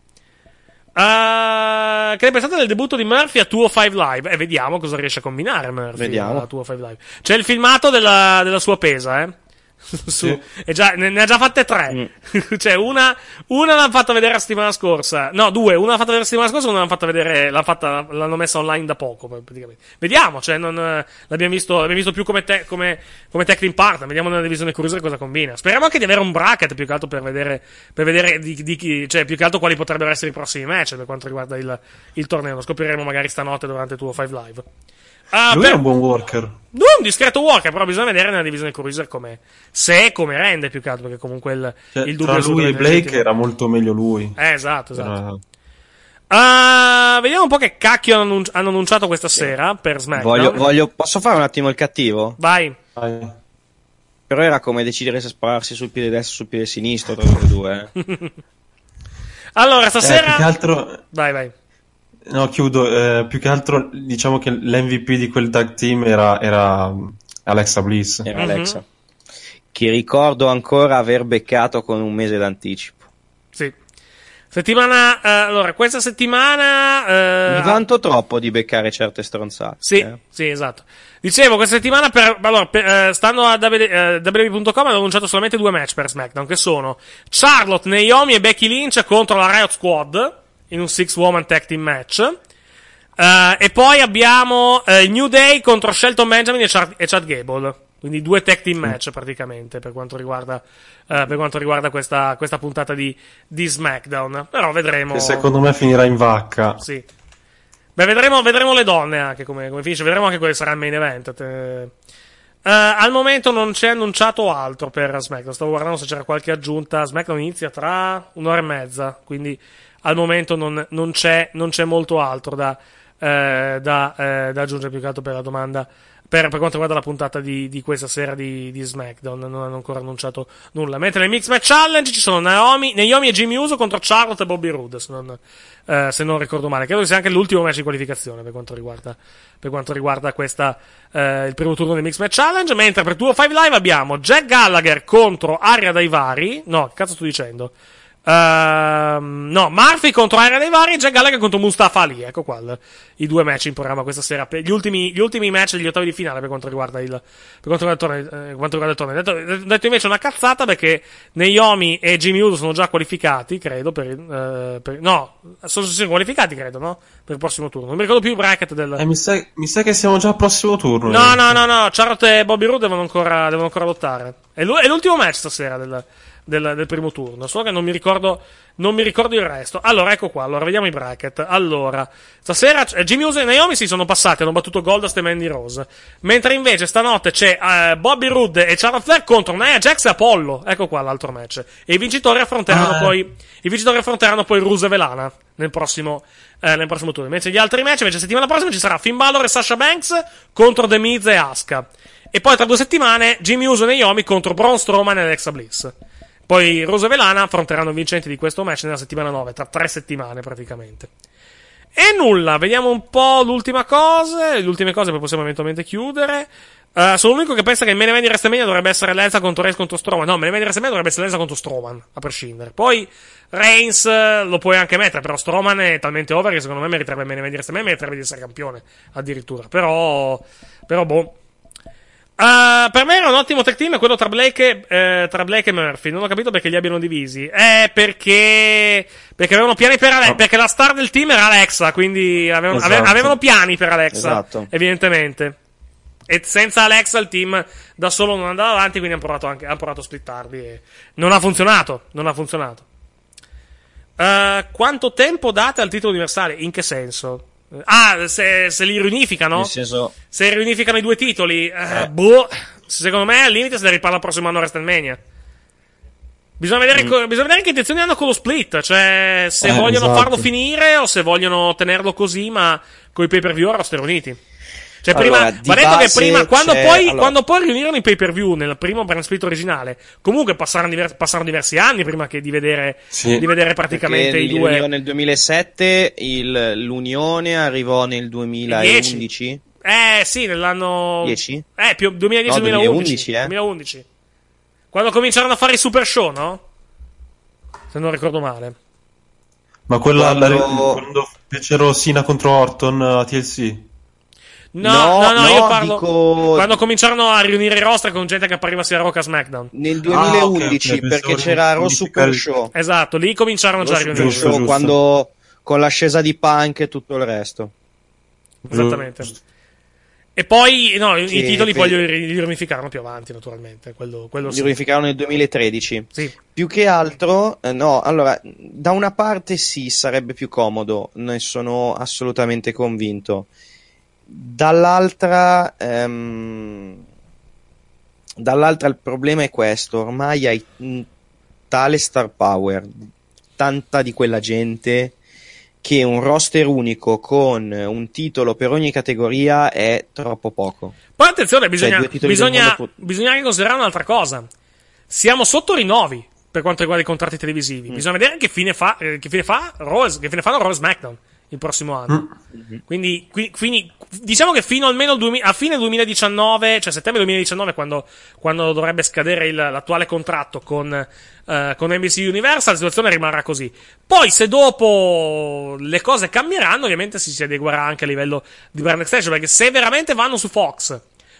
Uh, che ne pensate del debutto di Murphy a 205 Live? E vediamo cosa riesce a combinare Murphy Vediamo. a 205 Live. C'è il filmato della, della sua pesa, eh. Su- e già, ne, ne ha già fatte tre. cioè, una, una l'hanno fatta vedere la settimana scorsa. No, due. Una l'hanno fatta vedere la settimana scorsa, una l'hanno fatta vedere. L'hanno, fatta, l'hanno messa online da poco, praticamente. Vediamo, cioè, non, l'abbiamo visto, l'abbiamo visto più come, te, come, come tag team partner. Vediamo nella divisione cruiser cosa combina. Speriamo anche di avere un bracket più che altro per vedere, per vedere di, di chi, cioè, più che altro quali potrebbero essere i prossimi match per quanto riguarda il, il torneo. Lo scopriremo magari stanotte durante 205 Live. Ah, Lui per- è un buon worker. non è un discreto walker, però bisogna vedere nella divisione cruiser come se e come rende più che altro, perché comunque il, Cioè, il dubbio tra lui e Blake legittimo. era molto meglio lui. Eh, esatto, esatto. Ah, vediamo un po' che cacchio hanno, annunci- hanno annunciato questa sera per SmackDown. Voglio, voglio- posso fare un attimo il cattivo? Vai. Però era come decidere se spararsi sul piede destro o sul piede sinistro tra loro due. eh. Allora, Eh, più stasera... che altro, Vai, vai. No, chiudo. eh, più che altro, diciamo che l'MVP di quel tag team era, era Alexa Bliss. Era Alexa. Che ricordo ancora aver beccato con un mese d'anticipo. Sì. Settimana... eh, allora, questa settimana... eh, Mi vanto troppo di beccare certe stronzate. Sì, eh. sì, esatto. Dicevo, questa settimana per, allora, per, eh, stando a WWE.com hanno annunciato solamente due match per SmackDown, che sono Charlotte, Naomi e Becky Lynch contro la Riot Squad in un six woman tag team match. Eh, e poi abbiamo il New Day contro Shelton Benjamin e Chad, e Chad Gable. Quindi due tag team match praticamente per quanto riguarda, eh, per quanto riguarda questa, questa puntata di, di SmackDown. Però vedremo. Che secondo me finirà in vacca. Sì. Beh, vedremo, vedremo le donne anche come, come finisce. Vedremo anche che sarà il main event. Te- al momento non c'è annunciato altro per SmackDown. Stavo guardando se c'era qualche aggiunta. SmackDown inizia tra un'ora e mezza. Quindi al momento non, non c'è, non c'è molto altro da, eh, da, eh, da aggiungere più che altro per la domanda. Per per, quanto riguarda la puntata di, di questa sera di, di SmackDown. Non hanno ancora annunciato nulla. Mentre nel Mix Match Challenge ci sono Naomi, Naomi e Jimmy Uso contro Charlotte e Bobby Roode, se non, eh, se non ricordo male. Credo che sia anche l'ultimo match di qualificazione per quanto riguarda, per quanto riguarda questa, eh, il primo turno del Mix Match Challenge. Mentre per 205 Live abbiamo Jack Gallagher contro Aria Daivari. No, che cazzo sto dicendo? Ehm, no, Murphy contro Aria dei Vari e Jack Gallagher contro Mustafa Ali. Ecco qua il- i due match in programma questa sera. Gli ultimi, gli ultimi match degli ottavi di finale per quanto riguarda il, per quanto riguarda il torneo. eh, quanto riguarda il torneo. Detto, detto invece una cazzata perché Naomi e Jimmy Uso sono già qualificati, credo. Per, eh, per- no, sono, sono qualificati, credo, no? Per il prossimo turno. Non mi ricordo più il bracket del. Eh, mi, sa, mi sa che siamo già al prossimo turno. No, eh. no, no, no. Charlotte e Bobby Roode devono ancora, devono ancora lottare. È l'ultimo match stasera del, del, del primo turno. Solo che non mi ricordo. Non mi ricordo il resto. Allora, ecco qua. Allora, vediamo i bracket. Allora, stasera eh, Jimmy Uso e Naomi si sono passati. Hanno battuto Goldust e Mandy Rose. Mentre invece stanotte c'è eh, Bobby Roode e Charlotte Flair contro Nia Jax e Apollo. Ecco qua l'altro match. E i vincitori affronteranno Ah. poi. I vincitori affronteranno poi Ruse e Velana nel prossimo, eh, nel prossimo turno. Invece gli altri match, invece settimana prossima ci sarà Finn Balor e Sasha Banks contro The Miz e Asuka. E poi tra due settimane Jimmy Uso e Naomi contro Braun Strowman e Alexa Bliss. Poi Rose e Velana affronteranno i vincenti di questo match nella settimana 9, tra tre settimane praticamente. E nulla, vediamo un po' l'ultima cosa. Le ultime cose poi possiamo eventualmente chiudere. Eh, sono l'unico che pensa che il main event dovrebbe essere Lenza contro Reigns contro Strowman. No, il main dovrebbe essere Lenza contro Strowman, a prescindere. Poi Reigns eh, lo puoi anche mettere, però Strowman è talmente over che secondo me meriterebbe il main meriterebbe di essere campione, addirittura. Però, però boh. Eh, per me era un ottimo tag team quello tra Blake, e- eh, tra Blake e Murphy. Non ho capito perché li abbiano divisi. Eh, perché. Perché avevano piani per Alexa. Perché la star del team era Alexa. Quindi avevano, ave- Esatto. avevano piani per Alexa. Esatto. Evidentemente. E senza Alexa il team da solo non andava avanti. Quindi hanno provato anche hanno provato a splittarli. E non ha funzionato. Non ha funzionato. Eh, quanto tempo date al titolo universale? In che senso? Ah, se, se li riunificano? Nel senso, Se riunificano i due titoli, eh, boh, secondo me al limite se ne riparla il prossimo anno a WrestleMania. Bisogna vedere, Mm. co- bisogna vedere che intenzioni hanno con lo split, cioè se Eh, vogliono esatto. farlo finire o se vogliono tenerlo così, ma con i pay per view a roster uniti. Cioè, Allora, prima, di va detto che prima, quando poi, allora- quando poi riunirono i pay per view nel primo brand split originale, comunque passarono, diver- passarono diversi anni prima che di vedere, Sì. di vedere praticamente i due. riunirono nel 2007, il- l'unione arrivò nel 2011. Eh, sì, nell'anno. 10? Eh, più 2010-2011. No, 2011, eh. 2011. Quando cominciarono a fare i super show, no? Se non ricordo male. Ma quella Quando- la- quando fecero Sina contro Orton a TLC. No, no, No, no, io parlo. dico- Quando cominciarono a riunire i roster con gente che appariva sia a Rock a SmackDown. Nel 2011, Ah, ok, ok, perché c'era Raw Super Show. Esatto, lì cominciarono già a riunire. Super Show, quando con l'ascesa di Punk e tutto il resto. Esattamente. E poi, no, i Che i titoli per- poi li, li riunificarono più avanti, naturalmente. Quello, quello Li sì. riunificarono nel 2013. Sì. Più che altro, eh, no, allora, da una parte sì, sarebbe più comodo, ne sono assolutamente convinto. Dall'altra, ehm, dall'altra il problema è questo, ormai hai un tale star power, tanta di quella gente, che un roster unico con un titolo per ogni categoria è troppo poco. Poi attenzione, bisogna, Cioè, bisogna, mondo bisogna anche considerare un'altra cosa. Siamo sotto rinnovi per quanto riguarda i contratti Mm. televisivi. Bisogna vedere che fine fa, eh, che fine fa Raw, che fine fanno Raw e SmackDown il prossimo anno. Mm. Quindi, qui- quindi, diciamo che fino almeno il 2000 a fine 2019, cioè settembre 2019, quando, quando dovrebbe scadere il- l'attuale contratto con, eh, con NBC Universal, la situazione rimarrà così. Poi, se dopo le cose cambieranno, ovviamente si, si adeguerà anche a livello di brand extension, perché se veramente vanno su Fox,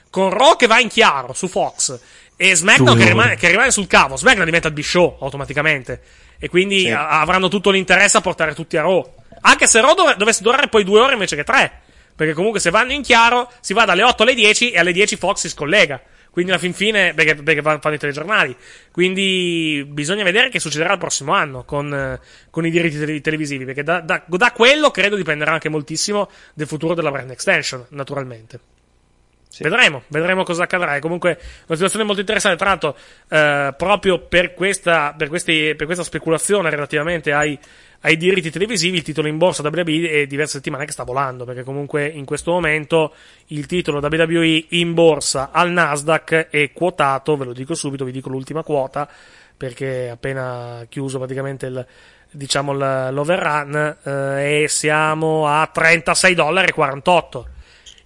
con Raw che va in chiaro su Fox e SmackDown che rimane, che rimane sul cavo, SmackDown diventa il B-Show automaticamente. E quindi Sì. a- avranno tutto l'interesse a portare tutti a Raw. Anche se Raw dov- dovesse durare poi due ore invece che tre. Perché comunque se vanno in chiaro si va dalle 8 alle 10 e alle 10 Fox si scollega. Quindi alla fin fine, perché, perché fan- fanno i telegiornali. Quindi bisogna vedere che succederà il prossimo anno con, eh, con i diritti tele- televisivi. Perché da, da- da quello credo dipenderà anche moltissimo del futuro della brand extension, naturalmente. Vedremo, vedremo cosa accadrà. È comunque una situazione molto interessante. Tra l'altro, eh, proprio per questa, per, questi, per questa speculazione relativamente ai, ai diritti televisivi, il titolo in borsa WWE è diverse settimane che sta volando. Perché comunque in questo momento il titolo WWE in borsa al Nasdaq è quotato. Ve lo dico subito, vi dico l'ultima quota. Perché appena chiuso praticamente il, diciamo l'overrun. Eh, e siamo a 36,48 dollari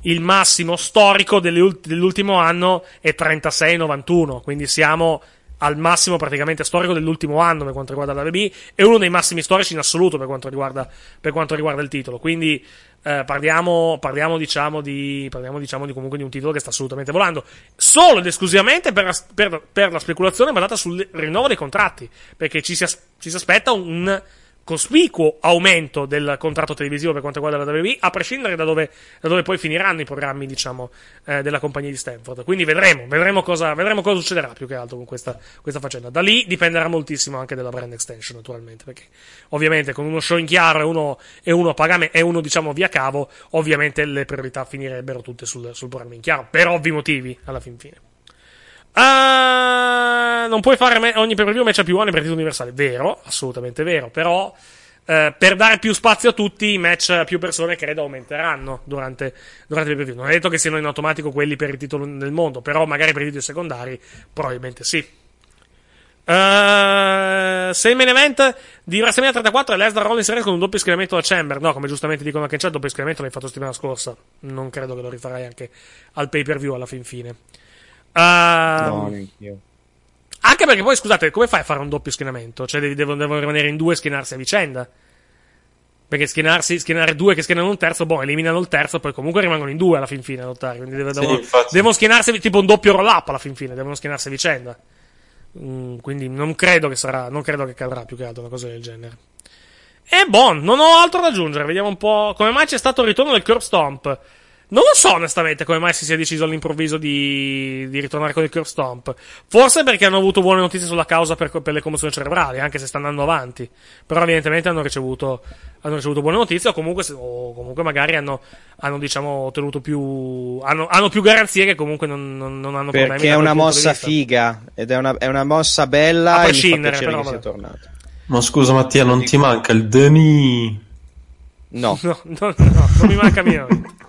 il massimo storico dell'ultimo anno è 36,91, quindi siamo al massimo praticamente storico dell'ultimo anno per quanto riguarda la WB e uno dei massimi storici in assoluto per quanto riguarda, per quanto riguarda il titolo. Quindi eh, parliamo, parliamo, diciamo di, parliamo diciamo di comunque di un titolo che sta assolutamente volando solo ed esclusivamente per per, per la speculazione basata sul rinnovo dei contratti perché ci si, ci si aspetta un cospicuo aumento del contratto televisivo per quanto riguarda la WWE, a prescindere da dove, da dove poi finiranno i programmi, diciamo, eh, della compagnia di Stanford. Quindi vedremo, vedremo cosa, vedremo cosa succederà più che altro con questa, questa, faccenda. Da lì dipenderà moltissimo anche della brand extension, naturalmente, perché ovviamente con uno show in chiaro e uno, e uno, pagame, e uno diciamo, via cavo, ovviamente le priorità finirebbero tutte sul, sul programma in chiaro, per ovvi motivi, alla fin fine. Uh, non puoi fare me- ogni per view match a più one per titolo universale. Vero, assolutamente vero. Però, uh, per dare più spazio a tutti, i match a più persone credo aumenteranno durante, durante per view. Non è detto che siano in automatico quelli per il titolo nel mondo, però magari per i titoli secondari, probabilmente sì. Uh, se main event di WrestleMania 34 è Lesnar Rollins Reigns con un doppio schieramento da Chamber, no, come giustamente dicono anche in chat, doppio schieramento l'hai fatto settimana scorsa. Non credo che lo rifarai anche al pay per view alla fin fine. Uh, no, neanch'io. Anche perché poi, scusate, come fai a fare un doppio schienamento? Cioè, devi, devono, devono rimanere in due e schienarsi a vicenda. Perché schienarsi, schienare due che schienano un terzo, boh, eliminano il terzo, poi comunque rimangono in due alla fin fine a lottare. Quindi deve, sì, devono, devono, schienarsi tipo un doppio roll up alla fin fine, devono schienarsi a vicenda. Mm, quindi non credo che sarà, non credo che cadrà più che altro una cosa del genere. E boh, non ho altro da aggiungere. Vediamo un po' come mai c'è stato il ritorno del Curve Stomp. Non lo so onestamente come mai si sia deciso all'improvviso di, di ritornare con il Curve Stomp. Forse perché hanno avuto buone notizie sulla causa per, per, le commozioni cerebrali, anche se sta andando avanti. Però evidentemente hanno ricevuto, hanno ricevuto buone notizie o comunque, o comunque magari hanno, hanno diciamo, ottenuto più... Hanno, hanno, più garanzie che comunque non, non, non hanno problemi. Perché è una mossa figa ed è una, è una mossa bella A prescindere, e però, che sia tornato. Ma scusa Mattia, non ti manca il Deni? No. No, no, no, non mi manca minimamente.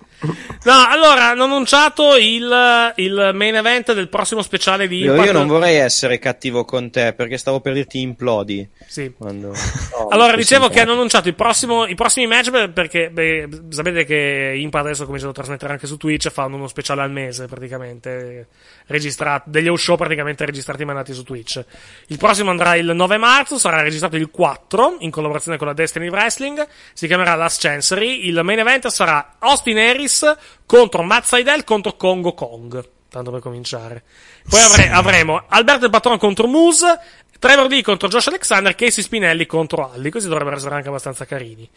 No, allora hanno annunciato il, il, main event del prossimo speciale di Impact. Io non vorrei essere cattivo con te perché stavo per dirti implodi. Sì. Quando... No, allora, dicevo che hanno annunciato il prossimo, i prossimi match perché beh, sapete che Impact adesso ha cominciato a trasmettere anche su Twitch fanno uno speciale al mese praticamente. Registrato, degli show praticamente registrati e mandati su Twitch. Il prossimo andrà il 9 marzo, sarà registrato il 4 in collaborazione con la Destiny Wrestling. Si chiamerà Last Chancery. Il main event sarà Austin Harris contro Matt Seidel contro Congo Kong. Tanto per cominciare. Poi avre- avremo Alberto il Patron contro Moose, Trevor D contro Josh Alexander, Casey Spinelli contro Alli. Questi dovrebbero essere anche abbastanza carini.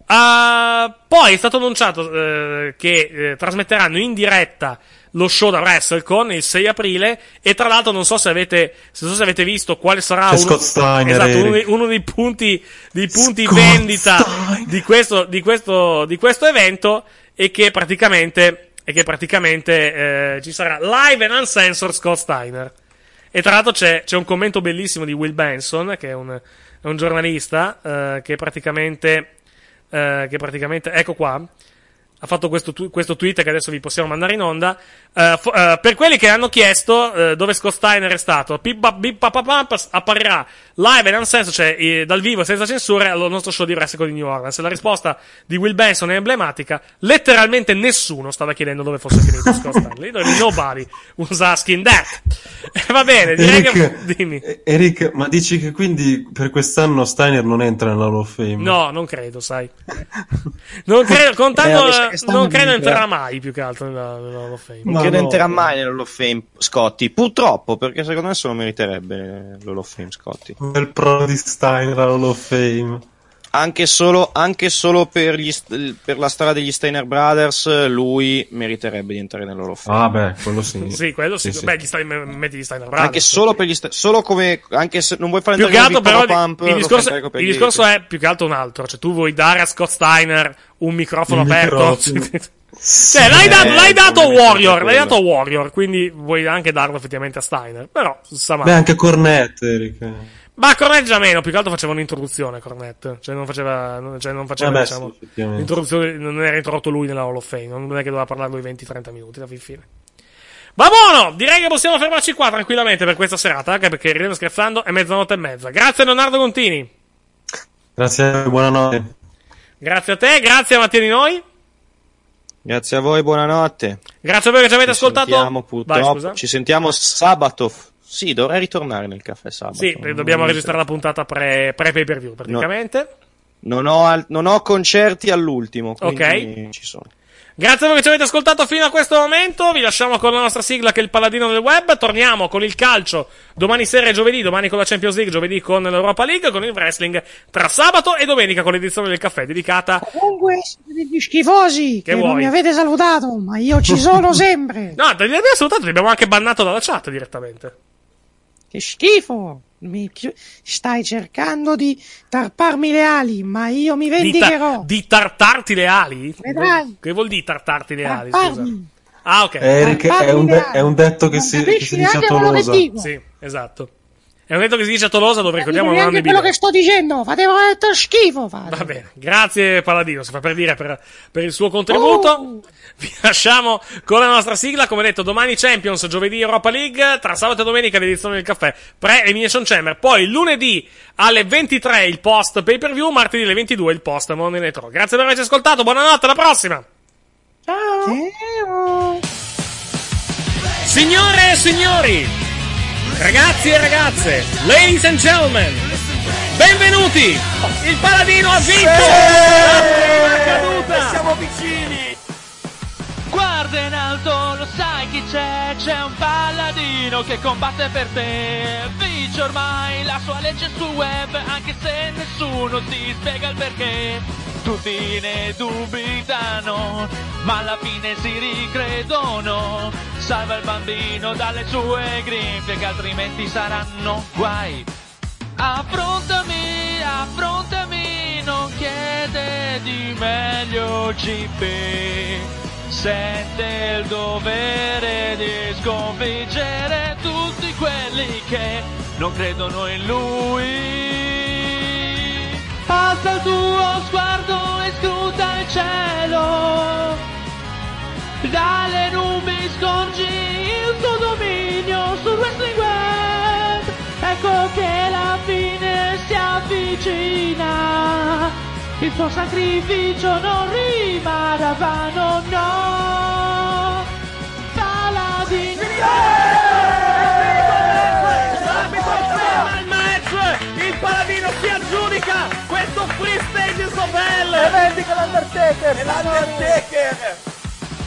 Uh, poi è stato annunciato uh, che uh, trasmetteranno in diretta lo show da WrestleCon il 6 aprile e tra l'altro non so se avete, so se avete visto quale sarà uno, Steiner, esatto, uno, dei, uno, dei, punti, dei punti vendita di questo, di, questo, di questo evento e che praticamente, e che praticamente eh, ci sarà live and uncensored Scott Steiner. E tra l'altro c'è, c'è un commento bellissimo di Will Benson, che è un, è un giornalista, eh, che praticamente, eh, che praticamente, ecco qua, ha fatto questo, tu- questo, tweet che adesso vi possiamo mandare in onda. Uh, f- uh, per quelli che hanno chiesto uh, dove Scott Steiner è stato, apparirà live non senso, cioè eh, dal vivo senza censure al nostro show di wrestling di New Orleans. La risposta di Will Benson è emblematica. Letteralmente nessuno stava chiedendo dove fosse finito Scott Steiner. Literally nobody was asking that. Va bene, direi Eric, che. Dimmi. Eric, ma dici che quindi per quest'anno Steiner non entra nella Hall of Fame? No, non credo, sai. non credo, contando. Eh, non credo entrerà mai più che altro nella, nella Hall of Fame. Non credo no. entrerà mai nell'Hall of Fame Scotti. Purtroppo, perché secondo me se lo meriterebbe l'Hall of Fame Scotti. Il pro di Steiner Hall of Fame. Anche solo, anche solo per, gli, per, la storia degli Steiner Brothers, lui meriterebbe di entrare nell'Hall of Fame. Ah, beh, quello sì. sì, quello sì. sì, Beh, gli Steiner, metti gli Steiner Brothers. Anche solo per gli Steiner, solo come, anche se non vuoi fare più che altro, però, pump, il discorso, il discorso è più che altro un altro. Cioè, tu vuoi dare a Scott Steiner un microfono il aperto. Microfono. Cioè, l'hai, dato, Eh, l'hai dato a Warrior, l'hai dato a Warrior, quindi vuoi anche darlo effettivamente a Steiner. Però, sa. Beh, anche Cornette, Eric. Ma Cornette già meno, più che altro faceva un'introduzione Cornette. Cioè non faceva, non- cioè non faceva Vabbè, diciamo, sì, l'introduzione, non era introdotto lui nella Hall of Fame, non è che doveva parlare lui 20-30 minuti alla fin fine. Va buono! Direi che possiamo fermarci qua tranquillamente per questa serata, anche perché ridendo scherzando è mezzanotte e mezza. Grazie Leonardo Contini, Grazie a voi, buonanotte. grazie a te, grazie a Mattia di noi, Grazie a voi, buonanotte. grazie a voi che ci avete Ci ascoltato. sentiamo, Vai. Ci sentiamo sabato. Sì, dovrei ritornare nel caffè sabato. Sì, dobbiamo registrare la puntata pre, pre pay per view praticamente. Non ho, al- non ho concerti all'ultimo, quindi Ok. ci sono. Grazie a voi che ci avete ascoltato fino a questo momento. Vi lasciamo con la nostra sigla che è il paladino del web. Torniamo con il calcio domani sera e giovedì, domani con la Champions League, giovedì con l'Europa League, con il wrestling tra sabato e domenica con l'edizione del caffè dedicata. Comunque, siete degli schifosi che, Che non mi avete salutato, ma io ci sono sempre. No, ti abbiamo salutato, ti abbiamo anche bannato dalla chat direttamente. Che schifo! Mi stai cercando di tarparmi le ali, ma io mi Di, ta- vendicherò. di tartarti le ali? Vedrai. Che vuol dire tartarti le ali? Scusa. Ah, ok. Eric è un, de- è un detto che Non si, che si dice a neanche quello che Tolosa. dico. Sì, esatto. È un detto che si dice a Tolosa dove ricordiamo non i quello che sto dicendo, fate veramente schifo. Fate. Va bene, grazie Paladino, si fa per dire per, per il suo contributo. Oh. Vi lasciamo con la nostra sigla, come detto, domani Champions, giovedì Europa League, tra sabato e domenica l'edizione del caffè, pre Elimination Chamber, poi lunedì alle 23 il post pay per view, martedì alle 22 il post Monday Night Raw. Grazie per averci ascoltato, buonanotte, alla prossima! Ciao. Signore e signori, ragazzi e ragazze, ladies and gentlemen, benvenuti! Il Paladino ha vinto! La caduta! Siamo vicini! Guarda in alto, lo sai chi c'è? C'è un paladino che combatte per te. Vince ormai la sua legge sul web, anche se nessuno ti spiega il perché. Tutti ne dubitano, ma alla fine si ricredono. Salva il bambino dalle sue grinfie, che altrimenti saranno guai. Affrontami, affrontami, non chiede di meglio GP. Sente il dovere di sconfiggere tutti quelli che non credono in lui. Alza il tuo sguardo e scruta il cielo. Dalle nubi scorgi il tuo dominio sul wrestling web. Ecco che la fine si avvicina. Il tuo sacrificio non rimarrà vano, no. Paladin. il match! Il paladino si aggiudica questo free stage so bello! E vendica l'Undertaker! L'Undertaker!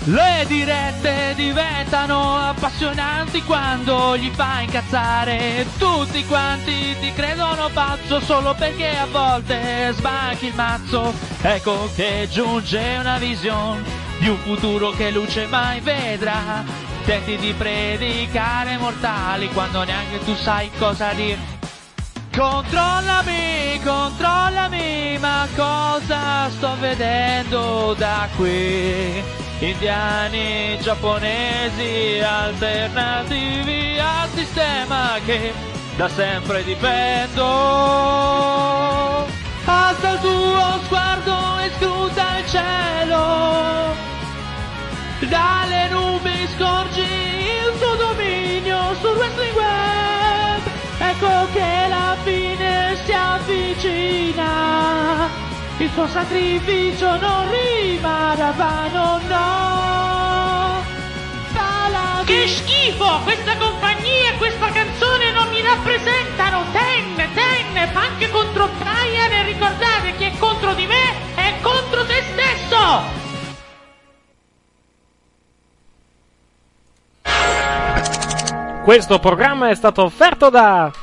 Le dirette diventano appassionanti quando gli fai incazzare. Tutti quanti ti credono pazzo solo perché a volte sbacchi il mazzo. Ecco che giunge una visione di un futuro che luce mai vedrà. Tenti di predicare mortali quando neanche tu sai cosa dire. Controllami, controllami, ma cosa sto vedendo da qui? Indiani, giapponesi, alternativi al sistema che da sempre difendo. Alza il tuo sguardo e scruta il cielo. Dalle nubi scorgi il tuo dominio sul wrestling web. Ecco che la fine si avvicina. Il tuo sacrificio non rimarrà vano, no. Paladin. Che schifo! Questa compagnia e questa canzone non mi rappresentano! Ten, ten, punk contro Brian e ricordate chi è contro di me è contro te stesso! Questo programma è stato offerto da...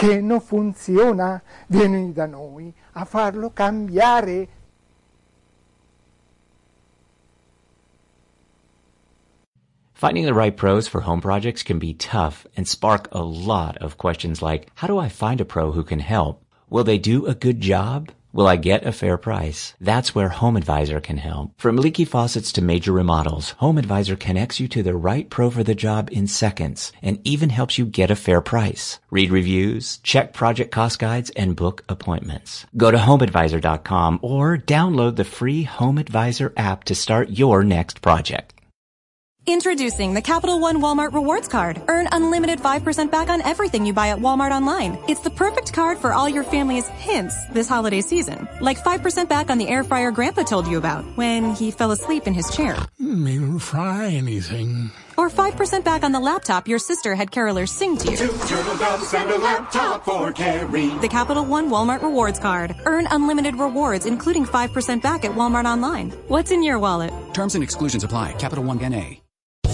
che non funziona, vieni da noi a farlo cambiare. Finding the right pros for home projects can be tough and spark a lot of questions like, how do I find a pro who can help? Will they do a good job? Will I get a fair price? That's where Home Advisor can help. From leaky faucets to major remodels, Home Advisor connects you to the right pro for the job in seconds and even helps you get a fair price. Read reviews, check project cost guides, and book appointments. Go to homeadvisor.com or download the free Home Advisor app to start your next project. Introducing the Capital One Walmart Rewards Card. Earn unlimited 5% back on everything you buy at Walmart online. It's the perfect card for all your family's hints this holiday season. Like 5% back on the air fryer Grandpa told you about when he fell asleep in his chair. Didn't fry anything. Or 5% back on the laptop your sister had carolers sing to you. Two turtle doves and a laptop for Carrie. The Capital One Walmart Rewards Card. Earn unlimited rewards, including 5% back at Walmart online. What's in your wallet? Terms and exclusions apply. Capital One NA.